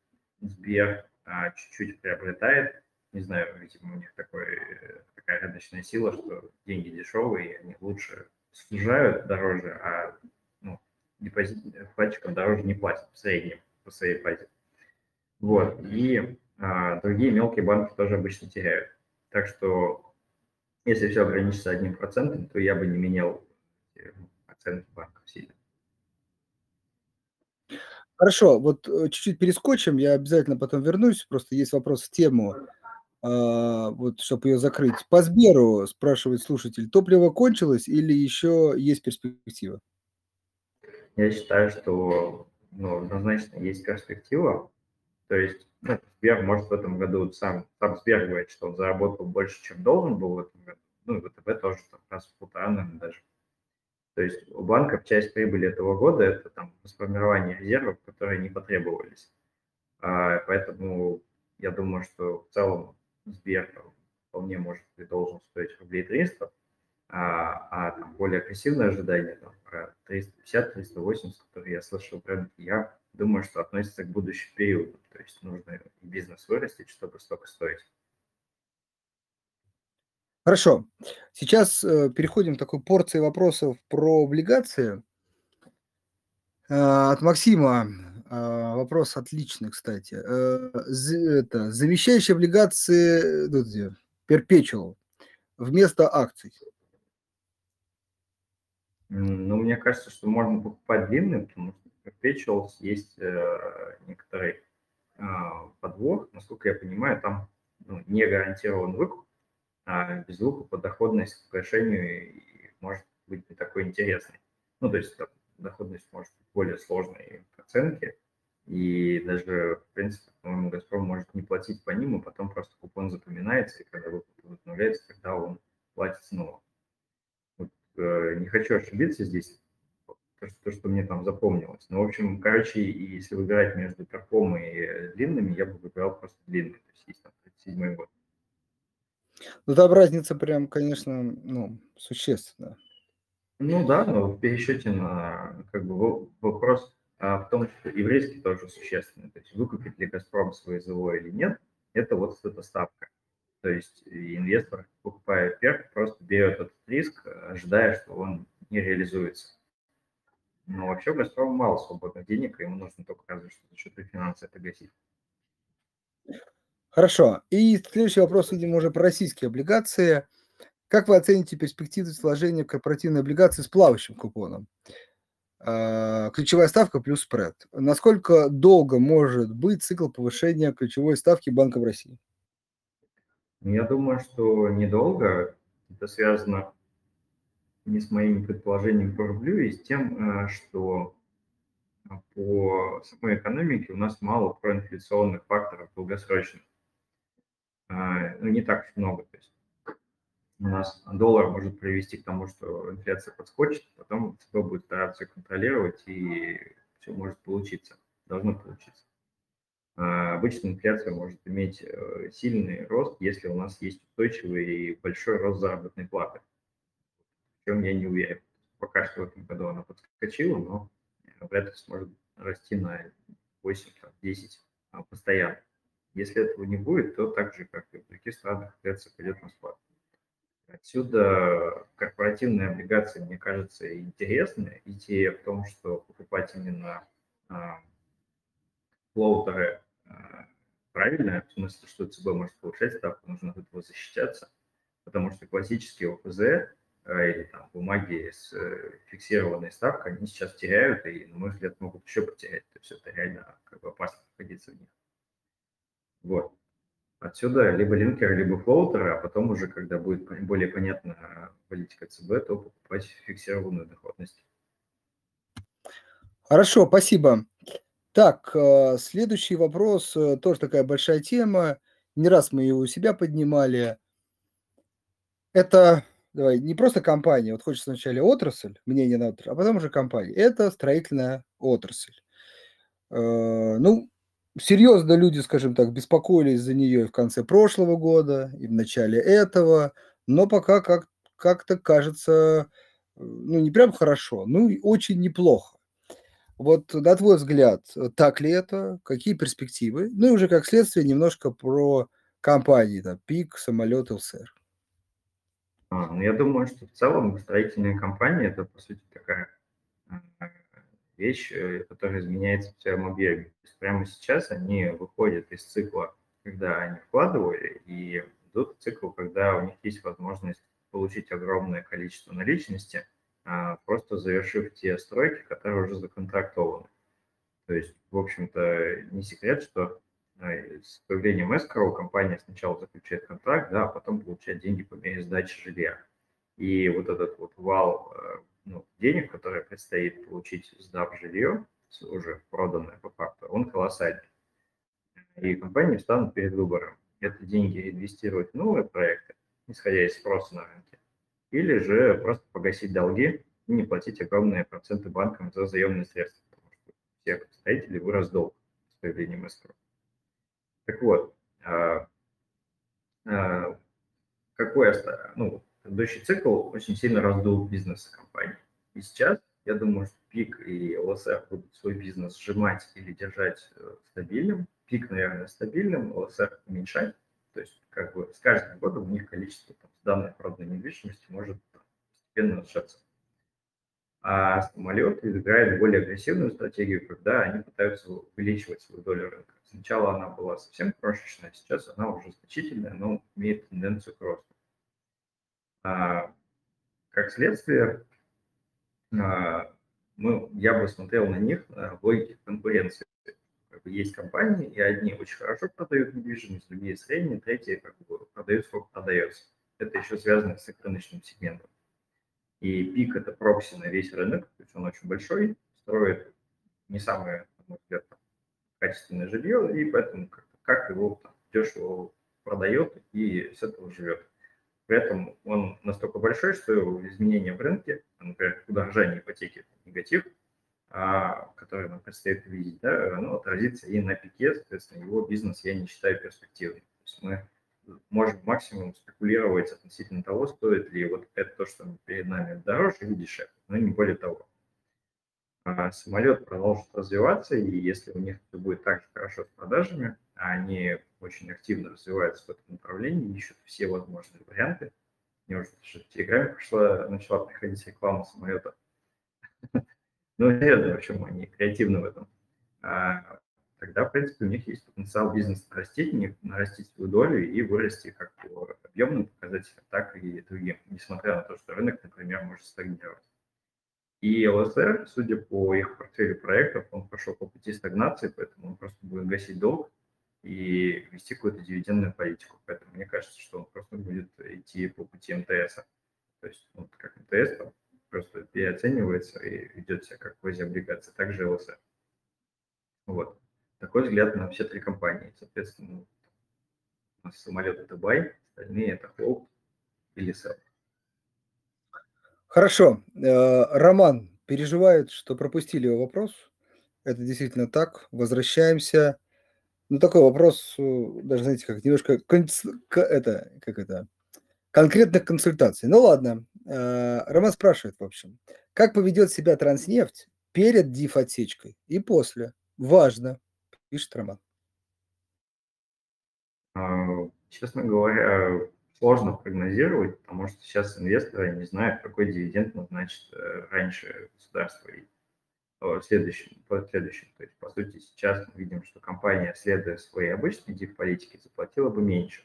S2: Сбер чуть-чуть приобретает. Не знаю, видимо, у них такой, такая рыночная сила, что деньги дешевые, они лучше снижают дороже, а ну, депозит вкладчикам дороже не платят в среднем по своей базе. Вот. И а, другие мелкие банки тоже обычно теряют. Так что если все ограничится одним процентом, то я бы не менял оценки банков сильно.
S1: Хорошо, вот э, чуть-чуть перескочим, я обязательно потом вернусь, просто есть вопрос в тему, а, вот чтобы ее закрыть. По Сберу спрашивает слушатель, топливо кончилось или еще есть перспектива?
S2: Я считаю, что ну, однозначно есть перспектива, то есть ну, Сбер может в этом году сам, сам Сбер говорит, что он заработал больше, чем должен был в этом году. Ну, и ВТБ тоже там, раз в полтора, наверное, даже. То есть у банков часть прибыли этого года – это там сформирование резервов, которые не потребовались. А, поэтому я думаю, что в целом Сбер вполне может и должен стоить рублей 300, а, а там более агрессивное ожидание там, про 350-380, которые я слышал рынке, я думаю, что относится к будущим периодам. То есть нужно бизнес вырастить, чтобы столько стоить.
S1: Хорошо. Сейчас э, переходим к такой порции вопросов про облигации. Э, от Максима э, вопрос отличный, кстати. Э, это, замещающие облигации ну, Perpetual вместо акций.
S2: Ну, мне кажется, что можно покупать длинные, потому что Perpetuals есть э, некоторый э, подвох. Насколько я понимаю, там ну, не гарантирован выкуп, а без выкупа доходность к погашению может быть не такой интересной. Ну, то есть доходность может быть более сложной в оценке, и даже, в принципе, по-моему, «Газпром» может не платить по ним, а потом просто купон запоминается, и когда выкуп возобновляется, тогда он платит снова. Вот, э, не хочу ошибиться здесь, то, что, то, что мне там запомнилось. Ну, в общем, короче, если выбирать между перпом и длинными, я бы выбирал просто длинные, то есть есть там 37 год.
S1: Ну, там разница прям, конечно, ну, существенная.
S2: Ну да, но в пересчете на как бы вопрос а, в том, что еврейский тоже существенный. То есть выкупит ли «Газпром» свой ЗВО или нет, это вот эта ставка. То есть инвестор, покупая перк, просто берет этот риск, ожидая, что он не реализуется. Но вообще у «Газпрома» мало свободных денег, и ему нужно только разве что за счет рефинанса это гасить.
S1: Хорошо. И следующий вопрос, видимо, уже про российские облигации. Как вы оцените перспективы сложения корпоративной облигации с плавающим купоном? А, ключевая ставка плюс спред. Насколько долго может быть цикл повышения ключевой ставки Банка в России?
S2: Ну, я думаю, что недолго. Это связано не с моими предположениями по рублю, и с тем, э, что по самой экономике у нас мало проинфляционных факторов долгосрочных. А, ну, не так много. То есть у нас доллар может привести к тому, что инфляция подскочит, потом ЦБ будет стараться контролировать, и все может получиться, должно получиться. А обычно инфляция может иметь э, сильный рост, если у нас есть устойчивый и большой рост заработной платы, в чем я не уверен. Пока что в этом году она подскочила, но вряд ли сможет расти на 8-10 а, постоянно. Если этого не будет, то так же, как и в других странах, инфляция пойдет на спад. Отсюда корпоративные облигации, мне кажется, интересны. Идея в том, что покупать именно а, флоутеры а, правильная, в смысле, что ЦБ может повышать ставку, нужно от этого защищаться, потому что классические ОФЗ а, или там бумаги с э, фиксированной ставкой, они сейчас теряют и, на мой взгляд, могут еще потерять. То есть это реально как бы опасно находиться в них. Вот. Отсюда либо линкер, либо флоутер, а потом уже, когда будет более понятна политика ЦБ, то покупать фиксированную доходность.
S1: Хорошо, спасибо. Так, э, следующий вопрос, э, тоже такая большая тема. Не раз мы его у себя поднимали. Это, давай, не просто компания, вот хочется вначале отрасль, мнение на отрасль, а потом уже компания. Это строительная отрасль. Э, ну, серьезно люди, скажем так, беспокоились за нее и в конце прошлого года, и в начале этого, но пока как, как-то кажется, ну, не прям хорошо, ну, очень неплохо. Вот на твой взгляд, так ли это? Какие перспективы? Ну и уже как следствие немножко про компании, там, ПИК, самолет, ЛСР.
S2: А, ну, я думаю, что в целом строительная компания – это, по сути, такая вещь, э, которая изменяется в своем объеме. То есть прямо сейчас они выходят из цикла, когда они вкладывали, и идут в цикл, когда у них есть возможность получить огромное количество наличности, а, просто завершив те стройки, которые уже законтрактованы. То есть, в общем-то, не секрет, что э, с появлением escrow компания сначала заключает контракт, да, а потом получает деньги по мере сдачи жилья. И вот этот вот вал э, ну, денег, которые предстоит получить, сдав жилье, уже проданное по факту, он колоссальный. И компании встанут перед выбором. Это деньги инвестировать в новые проекты, исходя из спроса на рынке, или же просто погасить долги и не платить огромные проценты банкам за заемные средства, потому что у всех вырос долг с появлением эскро. Так вот, а, а, какой, ну, предыдущий цикл очень сильно раздул бизнес компании. И сейчас, я думаю, что ПИК и ЛСР будут свой бизнес сжимать или держать э, стабильным. ПИК, наверное, стабильным, ЛСР уменьшать. То есть как бы с каждым годом у них количество там, данной проданной недвижимости может постепенно уменьшаться. А самолет играет более агрессивную стратегию, когда они пытаются увеличивать свою долю рынка. Сначала она была совсем крошечная, сейчас она уже значительная, но имеет тенденцию к росту. А, как следствие, а, мы, я бы смотрел на них в логике конкуренции. Есть компании, и одни очень хорошо продают недвижимость, другие средние, третьи как бы продают, сколько продается. Это еще связано с рыночным сегментом. И пик – это прокси на весь рынок, то есть он очень большой, строит не самое, на мой качественное жилье, и поэтому как, как его там, дешево продает и с этого живет. При этом он настолько большой, что изменения в рынке, например, удорожание ипотеки – негатив, а, который нам предстоит увидеть, да, оно отразится и на пике, соответственно, его бизнес я не считаю перспективным. То есть мы можем максимум спекулировать относительно того, стоит ли вот это то, что перед нами дороже или дешевле, но не более того. А самолет продолжит развиваться, и если у них все будет так же хорошо с продажами, а они очень активно развиваются в этом направлении, ищут все возможные варианты. Мне уже в Телеграме пошла, начала приходить реклама самолета. Ну, наверное, в общем, они креативны в этом. А, тогда, в принципе, у них есть потенциал бизнес нарастить, нарастить свою долю и вырасти как по объемным показателям, так и другим, несмотря на то, что рынок, например, может стагнировать. И ЛСР, судя по их портфелю проектов, он пошел по пути стагнации, поэтому он просто будет гасить долг и вести какую-то дивидендную политику. Поэтому мне кажется, что он просто будет идти по пути МТС. То есть, вот как МТС там просто переоценивается и ведет себя как квазиоблигация, также ЛСР. Вот. Такой взгляд на все три компании. Соответственно, у нас самолет это бай, остальные это холд или сел.
S1: Хорошо. Э, Роман переживает, что пропустили его вопрос. Это действительно так. Возвращаемся. Ну, такой вопрос, э, даже, знаете, как немножко это, как это, конкретных консультаций. Ну, ладно. Э, Роман спрашивает, в общем, как поведет себя Транснефть перед диф-отсечкой и после? Важно, пишет Роман.
S2: А, честно говоря, сложно прогнозировать, потому что сейчас инвесторы не знают, какой дивиденд назначит э, раньше государство и в следующем, по следующем. То есть, по сути, сейчас мы видим, что компания, следуя своей обычной див-политике, заплатила бы меньше.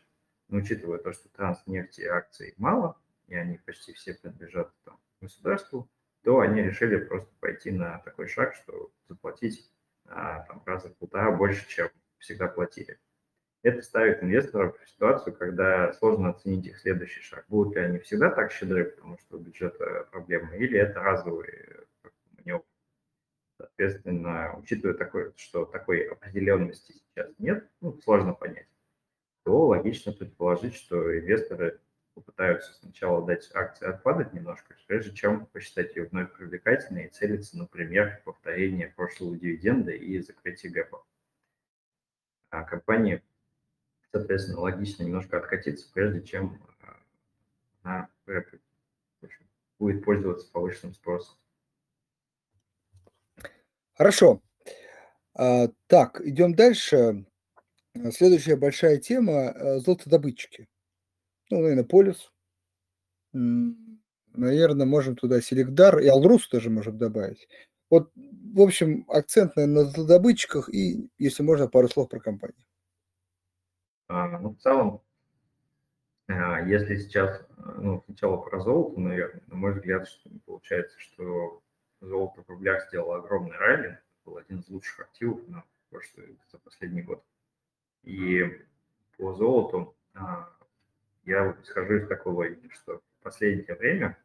S2: Но учитывая то, что транснефти акций мало, и они почти все принадлежат там, государству, то они решили просто пойти на такой шаг, что заплатить а, там, раза в полтора больше, чем всегда платили это ставит инвесторов в ситуацию, когда сложно оценить их следующий шаг. Будут ли они всегда так щедры, потому что у бюджета проблемы, или это разовый маневр. Соответственно, учитывая такое, что такой определенности сейчас нет, ну, сложно понять, то логично предположить, что инвесторы попытаются сначала дать акции отпадать немножко, прежде чем посчитать ее вновь привлекательной и целиться, например, в повторение прошлого дивиденда и закрытие гэпа. А компания соответственно, логично немножко откатиться, прежде чем э, она будет пользоваться повышенным спросом.
S1: Хорошо. А, так, идем дальше. Следующая большая тема э, – золотодобытчики. Ну, наверное, полюс. Наверное, можем туда Селегдар и Алрус тоже можем добавить. Вот, в общем, акцент на золотодобытчиках и, если можно, пару слов про компанию.
S2: А, ну, в целом, а, если сейчас, ну, сначала про золото, наверное, на мой взгляд, что получается, что золото в рублях сделало огромный ралли, был один из лучших активов на прошлый, за последний год. И по золоту а, я исхожу из такой логики, что в последнее время,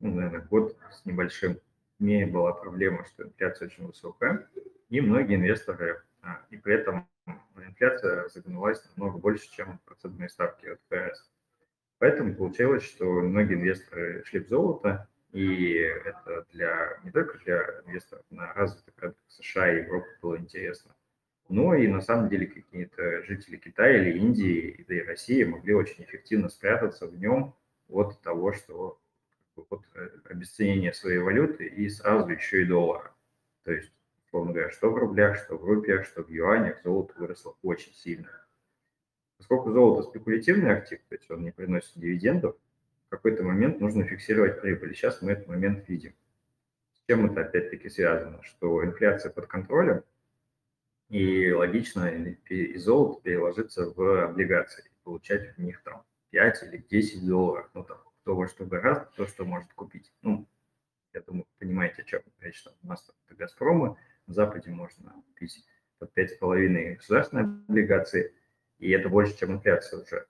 S2: ну, наверное, год с небольшим, мне была проблема, что инфляция очень высокая, и многие инвесторы, и при этом инфляция загнулась намного больше, чем процентные ставки от ФРС. Поэтому получилось, что многие инвесторы шли в золото, и это для не только для инвесторов на развитых рынках США и Европы было интересно, но и на самом деле какие-то жители Китая или Индии, да и России могли очень эффективно спрятаться в нем от того, что от э, обесценения своей валюты и сразу еще и доллара. То есть условно говоря, что в рублях, что в рупиях, что в юанях, золото выросло очень сильно. Поскольку золото спекулятивный актив, то есть он не приносит дивидендов, в какой-то момент нужно фиксировать прибыль. Сейчас мы этот момент видим. С чем это опять-таки связано? Что инфляция под контролем, и логично из золота переложиться в облигации, получать в них там 5 или 10 долларов, ну там кто во что гораздо, то, что может купить. Ну, я думаю, понимаете, о чем речь. Там у нас это Газпромы, Западе можно купить под 5,5 государственные облигации, и это больше, чем инфляция уже.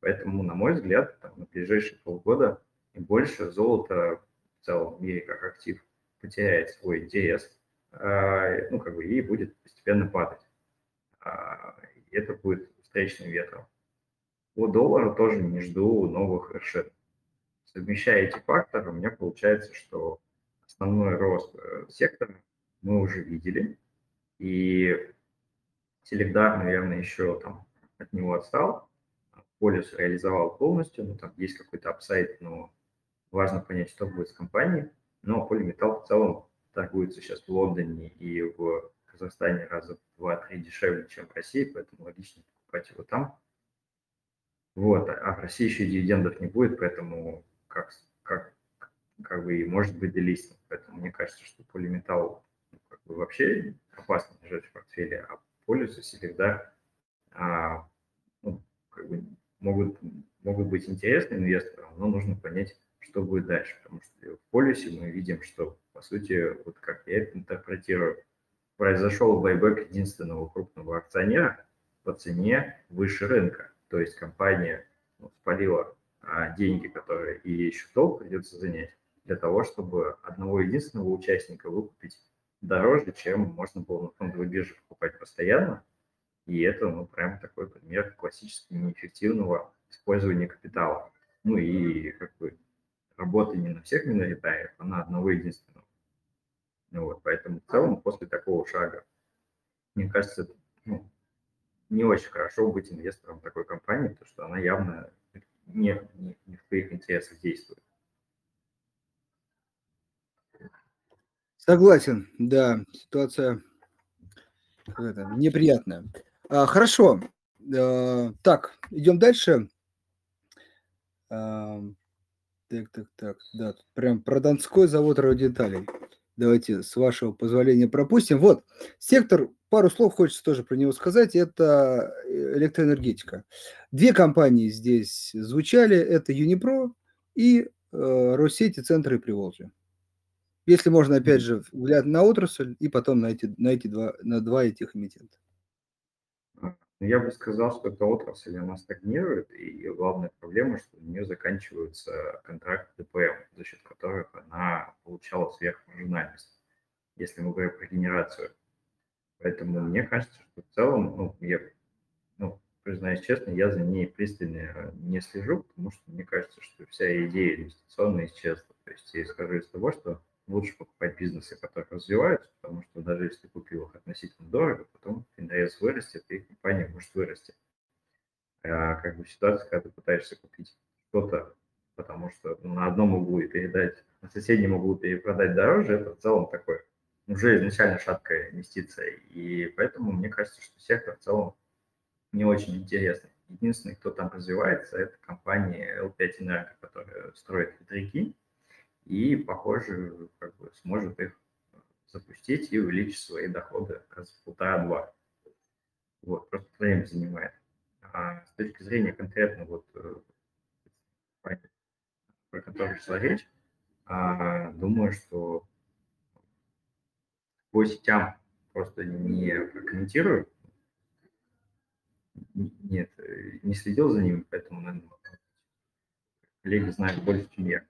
S2: Поэтому, на мой взгляд, там, на ближайшие полгода и больше золото в целом в мире как актив потеряет свой интерес, а, ну, как бы, и будет постепенно падать. А, и это будет встречным ветром. По доллару тоже не жду новых вершин. Совмещая эти факторы, у меня получается, что основной рост э, сектора мы уже видели, и Селегдар, наверное, еще там от него отстал, Полюс реализовал полностью, ну, там есть какой-то апсайд, но важно понять, что будет с компанией. Но полиметалл в целом торгуется сейчас в Лондоне и в Казахстане раза в два-три дешевле, чем в России, поэтому логично покупать его там. Вот, а в России еще дивидендов не будет, поэтому как, как, как бы и может быть делистинг. Поэтому мне кажется, что полиметалл вообще опасно держать в портфеле, а полюсы всегда а, ну, как бы могут, могут быть интересны инвесторам, но нужно понять, что будет дальше, потому что в полюсе мы видим, что, по сути, вот как я это интерпретирую, произошел байбек единственного крупного акционера по цене выше рынка. То есть компания ну, спалила а, деньги, которые и еще долг придется занять, для того, чтобы одного единственного участника выкупить дороже, чем можно было на фондовой бирже покупать постоянно. И это, ну, прям такой пример классически неэффективного использования капитала. Ну и как бы работы не на всех миноритариев, а на одного единственного. Ну, вот, поэтому в целом после такого шага, мне кажется, ну, не очень хорошо быть инвестором такой компании, потому что она явно не, не, не в твоих интересах действует.
S1: Согласен, да, ситуация это, неприятная. А, хорошо, а, так, идем дальше. А, так, так, так, да, тут прям про Донской завод радиодеталей. Давайте, с вашего позволения, пропустим. Вот, сектор, пару слов хочется тоже про него сказать, это э, электроэнергетика. Две компании здесь звучали, это Юнипро и э, Россети Центры Приволжья. Если можно, опять же, взгляд на отрасль и потом на эти, на эти два, на два этих эмитента.
S2: Ну, я бы сказал, что эта отрасль, она стагнирует, и главная проблема, что у нее заканчиваются контракты ДПМ, за счет которых она получала сверхмаржинальность, если мы говорим про генерацию. Поэтому мне кажется, что в целом, ну, я, ну, признаюсь честно, я за ней пристально не слежу, потому что мне кажется, что вся идея инвестиционная исчезла. То есть я исхожу из того, что лучше покупать бизнесы, которые развиваются, потому что даже если ты купил их относительно дорого, потом интерес вырастет, и компания может вырасти. А как бы ситуация, когда ты пытаешься купить что-то, потому что на одном углу и передать, на соседнем углу перепродать дороже, это в целом такое уже изначально шаткая инвестиция. И поэтому мне кажется, что сектор в целом не очень интересный. Единственный, кто там развивается, это компания L5 Energo, которая строит ветряки, и, похоже, как бы сможет их запустить и увеличить свои доходы раз в полтора-два. Вот, просто время занимает. А с точки зрения конкретно вот э, про которую шла речь, а, думаю, что по сетям просто не прокомментирую. Нет, э, не следил за ними, поэтому, наверное, коллеги знают больше, чем я.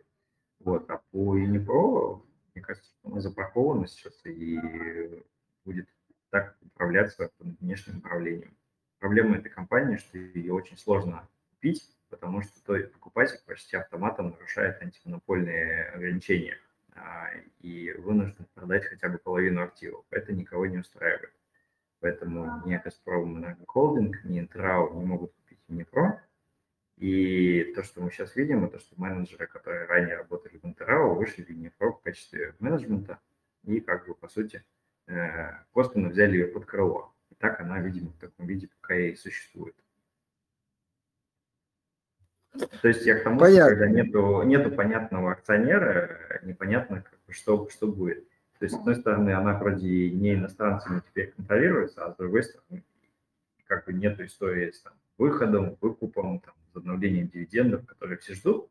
S2: Вот. А по Unipro, мне кажется, что она запакована сейчас и будет так управляться внешним управлением. Проблема этой компании, что ее очень сложно купить, потому что то покупатель почти автоматом нарушает антимонопольные ограничения а, и вынужден продать хотя бы половину активов. Это никого не устраивает. Поэтому ни Газпром Энергохолдинг, ни Интрау не могут купить Unipro, и то, что мы сейчас видим, это что менеджеры, которые ранее работали в Интерао, вышли в Юнифро в качестве менеджмента и, как бы, по сути, э, косвенно взяли ее под крыло. И так она, видимо, в таком виде пока и существует. То есть я к тому, Понятно. что когда нету, нету понятного акционера, непонятно, как что, что будет. То есть, с одной стороны, она вроде не иностранцами теперь контролируется, а с другой стороны, как бы нету истории с там, выходом, выкупом, там, обновлением дивидендов, которые все ждут.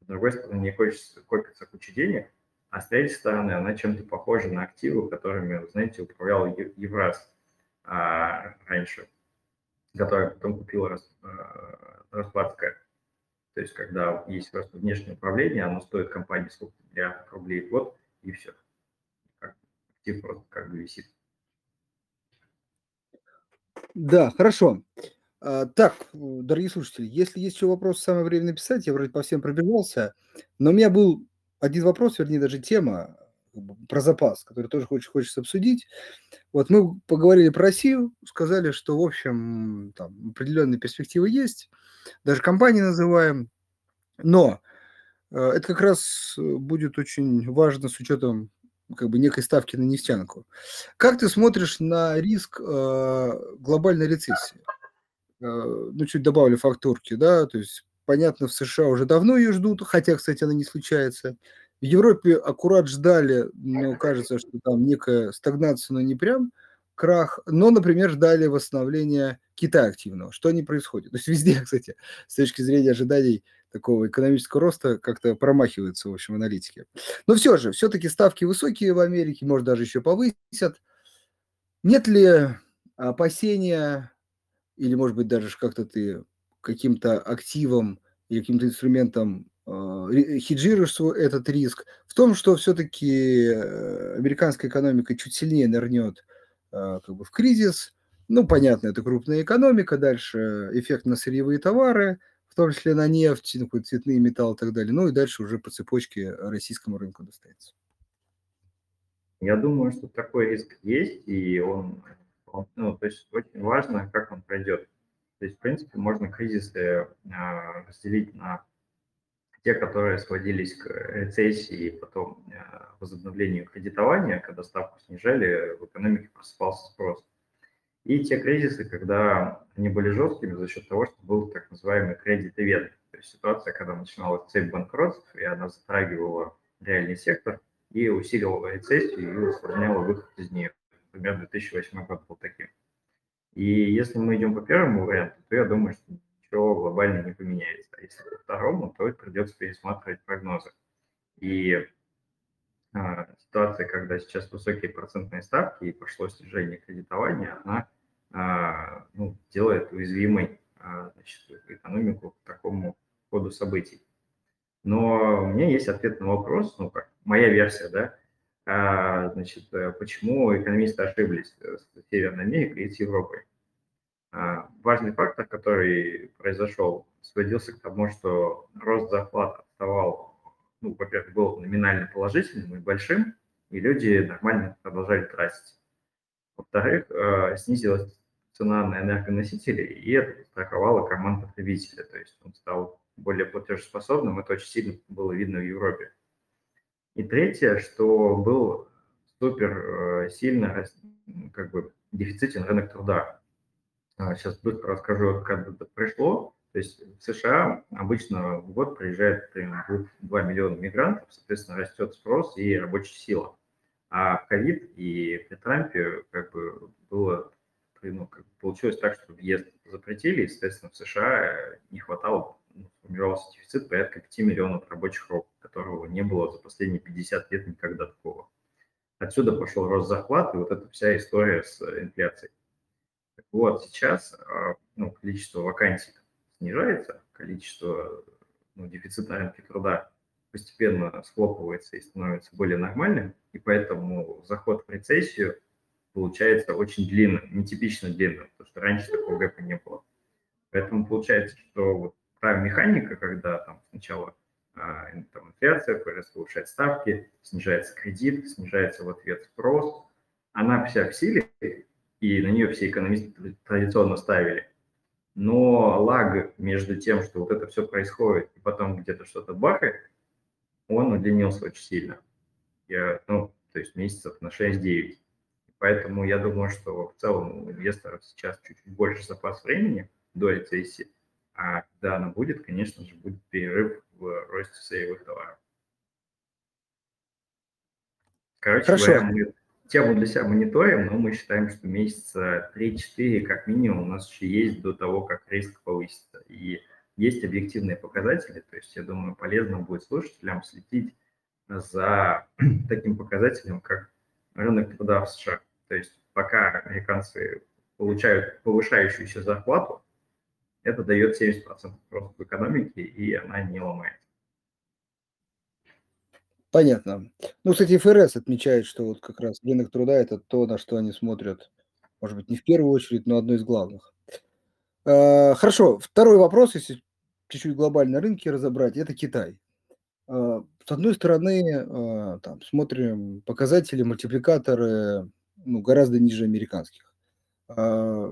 S2: С другой стороны, не хочется копиться куча денег, а с третьей стороны, она чем-то похожа на активы, которыми, знаете, управлял Евраз а, раньше, который потом купила Рос, а. То есть, когда есть просто внешнее управление, оно стоит компании сколько миллиардов рублей в год, и все. Актив просто как бы висит.
S1: Да, хорошо. А, так, дорогие слушатели, если есть еще вопросы, самое время написать. Я вроде по всем пробежался. Но у меня был один вопрос, вернее, даже тема. про запас, который тоже очень хочется обсудить. Вот мы поговорили про Россию, сказали, что, в общем, там определенные перспективы есть, даже компании называем, но э, это как раз будет очень важно с учетом как бы некой ставки на нефтянку. Как ты смотришь на риск э, глобальной рецессии? Э, ну, чуть добавлю фактурки, да, то есть понятно, в США уже давно ее ждут, хотя, кстати, она не случается. В Европе аккурат ждали, но кажется, что там некая стагнация, но не прям крах, но, например, ждали восстановления Китая активного. Что не происходит? То есть везде, кстати, с точки зрения ожиданий такого экономического роста как-то промахиваются, в общем, аналитики. Но все же, все-таки ставки высокие в Америке, может, даже еще повысят. Нет ли опасения, или, может быть, даже как-то ты каким-то активом или каким-то инструментом э, хеджируешь этот риск, в том, что все-таки э, американская экономика чуть сильнее нырнет э, как бы в кризис. Ну, понятно, это крупная экономика, дальше эффект на сырьевые товары – в том числе на нефть, ну, цветные металлы и так далее. Ну и дальше уже по цепочке российскому рынку достанется.
S2: Я думаю, что такой риск есть, и он ну, то есть очень важно, как он пройдет. То есть, в принципе, можно кризисы а, разделить на те, которые сводились к рецессии и потом а, возобновлению кредитования, когда ставку снижали, в экономике просыпался спрос. И те кризисы, когда они были жесткими за счет того, что был так называемый кредит-ивент, то есть ситуация, когда начиналась цепь банкротств, и она затрагивала реальный сектор и усиливала рецессию и усложняла выход из нее. Например, 2008 год был таким. И если мы идем по первому варианту, то я думаю, что ничего глобально не поменяется. А если по второму, то придется пересматривать прогнозы. И а, ситуация, когда сейчас высокие процентные ставки и пошло снижение кредитования, она а, ну, делает уязвимой а, значит, экономику к такому ходу событий. Но у меня есть ответ на вопрос, ну как, моя версия, да, значит, э, почему экономисты ошиблись э, с Северной Америкой и с Европой. А, важный фактор, который произошел, сводился к тому, что рост зарплат оставал, ну, во-первых, был номинально положительным и большим, и люди нормально продолжали тратить. Во-вторых, э, снизилась цена на энергоносители, и это страховало карман потребителя, то есть он стал более платежеспособным, это очень сильно было видно в Европе. И третье, что был супер э, сильно как бы дефицитен рынок труда. Сейчас а, быстро расскажу, как это пришло. То есть в США обычно в год приезжает примерно 2 миллиона мигрантов, соответственно, растет спрос и рабочая сила. А ковид и при Трампе как бы было ну, как получилось так, что въезд запретили, и, естественно, в США не хватало, ну, формировался дефицит порядка 5 миллионов рабочих рук, которого не было за последние 50 лет никогда такого. Отсюда пошел рост зарплат и вот эта вся история с инфляцией. Так вот, сейчас а, ну, количество вакансий снижается, количество ну, дефицита на рынке труда постепенно схлопывается и становится более нормальным, и поэтому заход в рецессию получается очень длинным, нетипично длинным, потому что раньше такого гэпа не было. Поэтому получается, что вот та механика, когда там сначала там, инфляция, ФРС повышает ставки, снижается кредит, снижается в ответ спрос, она вся в силе, и на нее все экономисты традиционно ставили. Но лаг между тем, что вот это все происходит, и потом где-то что-то бахает, он удлинился очень сильно. Я, ну, то есть месяцев на 6-9. Поэтому я думаю, что в целом у инвесторов сейчас чуть-чуть больше запас времени до рецессии, а когда она будет, конечно же, будет перерыв в росте сырьевых товаров. Короче Хорошо. говоря, мы тему для себя мониторим, но мы считаем, что месяца 3-4 как минимум у нас еще есть до того, как риск повысится. И есть объективные показатели, то есть я думаю, полезно будет слушателям следить за таким показателем, как рынок труда в США. То есть пока американцы получают повышающуюся зарплату, это дает 70% роста в экономике, и она не ломается.
S1: Понятно. Ну, кстати, ФРС отмечает, что вот как раз рынок труда – это то, на что они смотрят, может быть, не в первую очередь, но одно из главных. А, хорошо, второй вопрос, если чуть-чуть глобально рынки разобрать, это Китай. А, с одной стороны, э, там, смотрим показатели, мультипликаторы ну, гораздо ниже американских.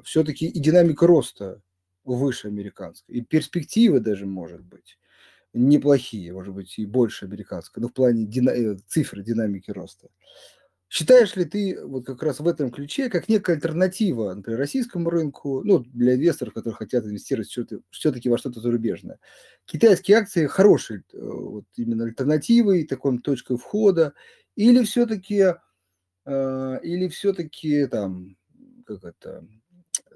S1: Все-таки и динамика роста выше американской, и перспективы даже, может быть, неплохие, может быть, и больше американской, но в плане дина- э, цифры динамики роста. Считаешь ли ты вот как раз в этом ключе, как некая альтернатива, например, российскому рынку, ну, для инвесторов, которые хотят инвестировать все-таки во что-то зарубежное, китайские акции хорошие, э, вот именно альтернативой, такой точкой входа, или все-таки, э, или все-таки там, как это,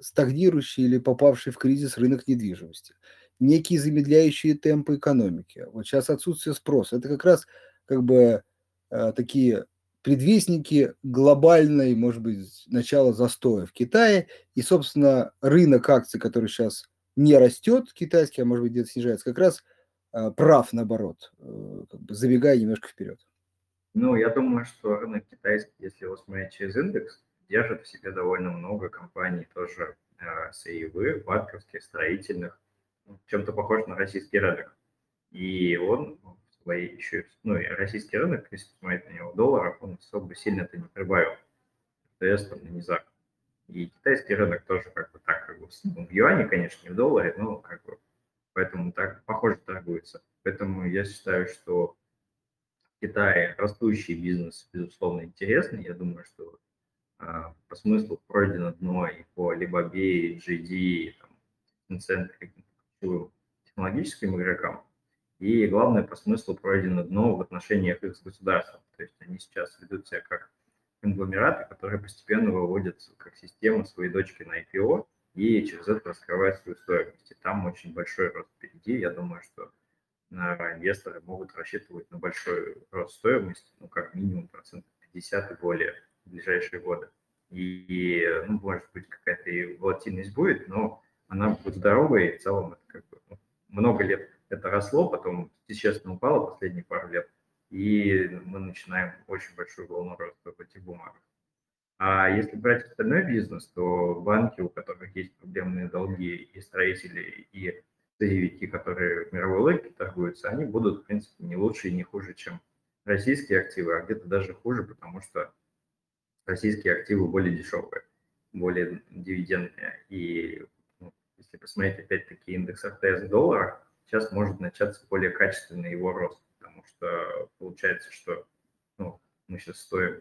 S1: стагнирующий или попавший в кризис рынок недвижимости, некие замедляющие темпы экономики. Вот сейчас отсутствие спроса. Это как раз как бы э, такие предвестники глобальной, может быть, начала застоя в Китае. И, собственно, рынок акций, который сейчас не растет, китайский, а может быть где-то снижается, как раз э, прав наоборот, э, как бы забегая немножко вперед.
S2: Ну, я думаю, что рынок китайский, если его смотреть через индекс, держит в себе довольно много компаний тоже э, сырьевых, банковских, строительных, ну, чем-то похож на российский рынок. И он своей еще, ну, и российский рынок, если посмотреть на него долларов, он особо сильно-то не прибавил. ТС там на низах. И китайский рынок тоже как бы так, как бы в юане, конечно, не в долларе, но как бы поэтому так похоже торгуется. Поэтому я считаю, что в Китае растущий бизнес, безусловно, интересный. Я думаю, что а, по смыслу пройдено дно и по Alibaba, GD, и, там, Tencent, технологическим игрокам. И главное, по смыслу пройдено дно в отношениях их с государством. То есть они сейчас ведут себя как конгломераты, которые постепенно выводят как систему свои дочки на IPO и через это раскрывают свою стоимость. И там очень большой рост впереди. Я думаю, что инвесторы могут рассчитывать на большой рост стоимости, ну, как минимум процентов 50 и более в ближайшие годы. И, ну, может быть, какая-то и волатильность будет, но она будет здоровой, и в целом это как бы ну, много лет это росло, потом естественно упало последние пару лет, и мы начинаем очень большую волну роста в этих бумагах. А если брать остальной бизнес, то банки, у которых есть проблемные долги, и строители, и сырьевики, которые в мировой логике торгуются, они будут, в принципе, не лучше и не хуже, чем российские активы, а где-то даже хуже, потому что российские активы более дешевые, более дивидендные. И ну, если посмотреть опять-таки индекс РТС в долларах, сейчас может начаться более качественный его рост, потому что получается, что ну, мы сейчас стоим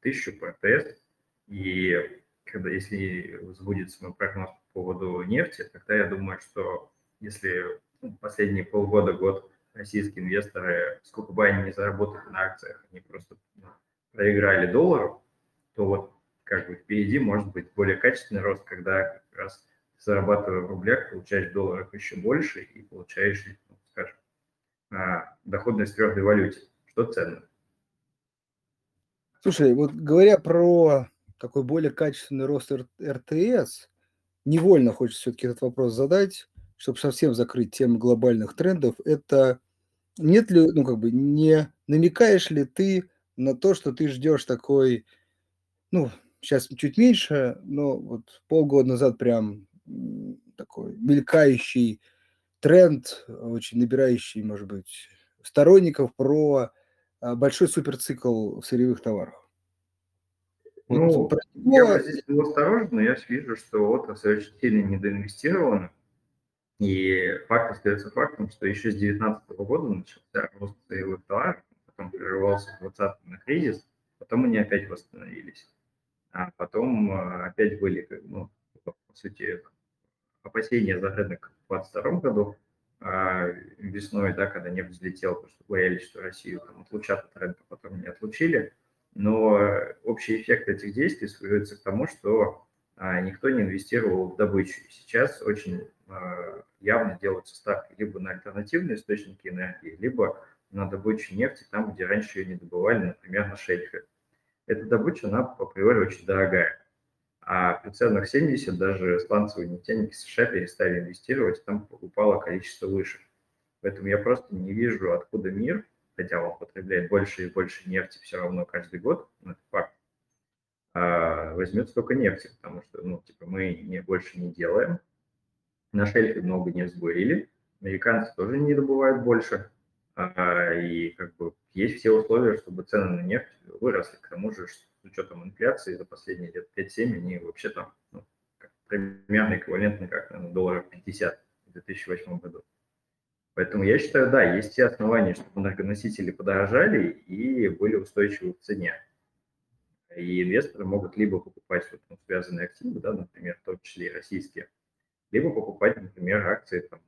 S2: тысячу по РТС, и когда, если сбудется мой прогноз по поводу нефти, тогда я думаю, что если ну, последние полгода, год российские инвесторы, сколько бы они ни заработали на акциях, они просто ну, проиграли долларов, то вот как бы впереди может быть более качественный рост, когда как раз зарабатывая в рублях, получаешь в долларах еще больше и получаешь, ну, скажем, доходность в твердой валюте, что ценно.
S1: Слушай, вот говоря про такой более качественный рост РТС, невольно хочется все-таки этот вопрос задать, чтобы совсем закрыть тему глобальных трендов. Это нет ли, ну как бы, не намекаешь ли ты на то, что ты ждешь такой, ну, сейчас чуть меньше, но вот полгода назад прям такой мелькающий тренд, очень набирающий, может быть, сторонников про а, большой суперцикл в сырьевых товарах.
S2: Ну, него... я здесь был осторожен, но я вижу, что отрасль очень сильно недоинвестирована. И факт остается фактом, что еще с 2019 года начался рост сырьевых товаров, потом прерывался в 2020 на кризис, потом они опять восстановились. А потом а, опять были, ну, по сути, опасения за рынок в 2022 году, а весной, да, когда нефть взлетел, потому что боялись, что Россию там отлучат от рынка, потом не отлучили. Но общий эффект этих действий сводится к тому, что а, никто не инвестировал в добычу. сейчас очень явно делаются ставки либо на альтернативные источники энергии, либо на добычу нефти там, где раньше ее не добывали, например, на шельфе. Эта добыча, она априори очень дорогая. А при ценах 70 даже сланцевые нефтяники США перестали инвестировать, там упало количество выше. Поэтому я просто не вижу, откуда мир, хотя он потребляет больше и больше нефти все равно каждый год, ну, это факт, а возьмет столько нефти, потому что, ну, типа, мы не, больше не делаем, на шельфе много не сбурили, американцы тоже не добывают больше, и как бы есть все условия, чтобы цены на нефть выросли. К тому же, с учетом инфляции за последние лет 5-7 они вообще там ну, примерно эквивалентны как на долларов 50 в 2008 году. Поэтому я считаю, да, есть все основания, чтобы энергоносители подорожали и были устойчивы в цене. И инвесторы могут либо покупать вот, ну, связанные активы, да, например, в том числе и российские, либо покупать, например, акции там,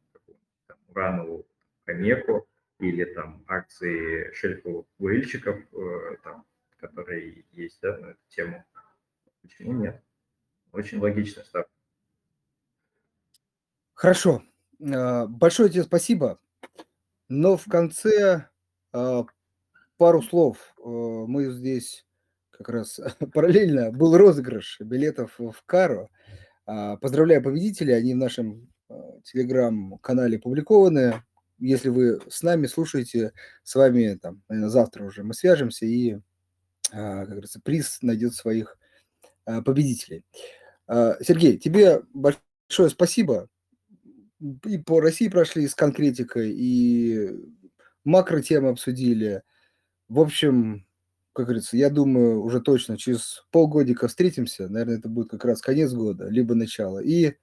S2: там, урановую Конеку или там акции шельфовых выльщиков, э, там, которые есть да, на эту тему. Почему нет? Очень логичная ставка.
S1: Хорошо. А, большое тебе спасибо. Но в конце а, пару слов. Э, мы здесь как раз параллельно был розыгрыш билетов в Каро. А, поздравляю победителей, они в нашем телеграм-канале публикованы. Если вы с нами слушаете, с вами там, наверное, завтра уже мы свяжемся и, как говорится, приз найдет своих победителей. Сергей, тебе большое спасибо и по России прошли с конкретикой, и макротемы обсудили. В общем, как говорится, я думаю, уже точно через полгодика встретимся. Наверное, это будет как раз конец года, либо начало. И,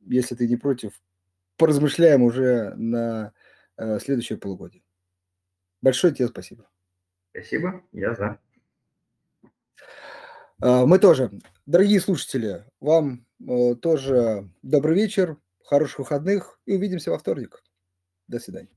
S1: если ты не против, поразмышляем уже на э, следующее полугодие. Большое тебе спасибо.
S2: Спасибо, я за.
S1: А, мы тоже. Дорогие слушатели, вам э, тоже добрый вечер. Хороших выходных и увидимся во вторник. До свидания.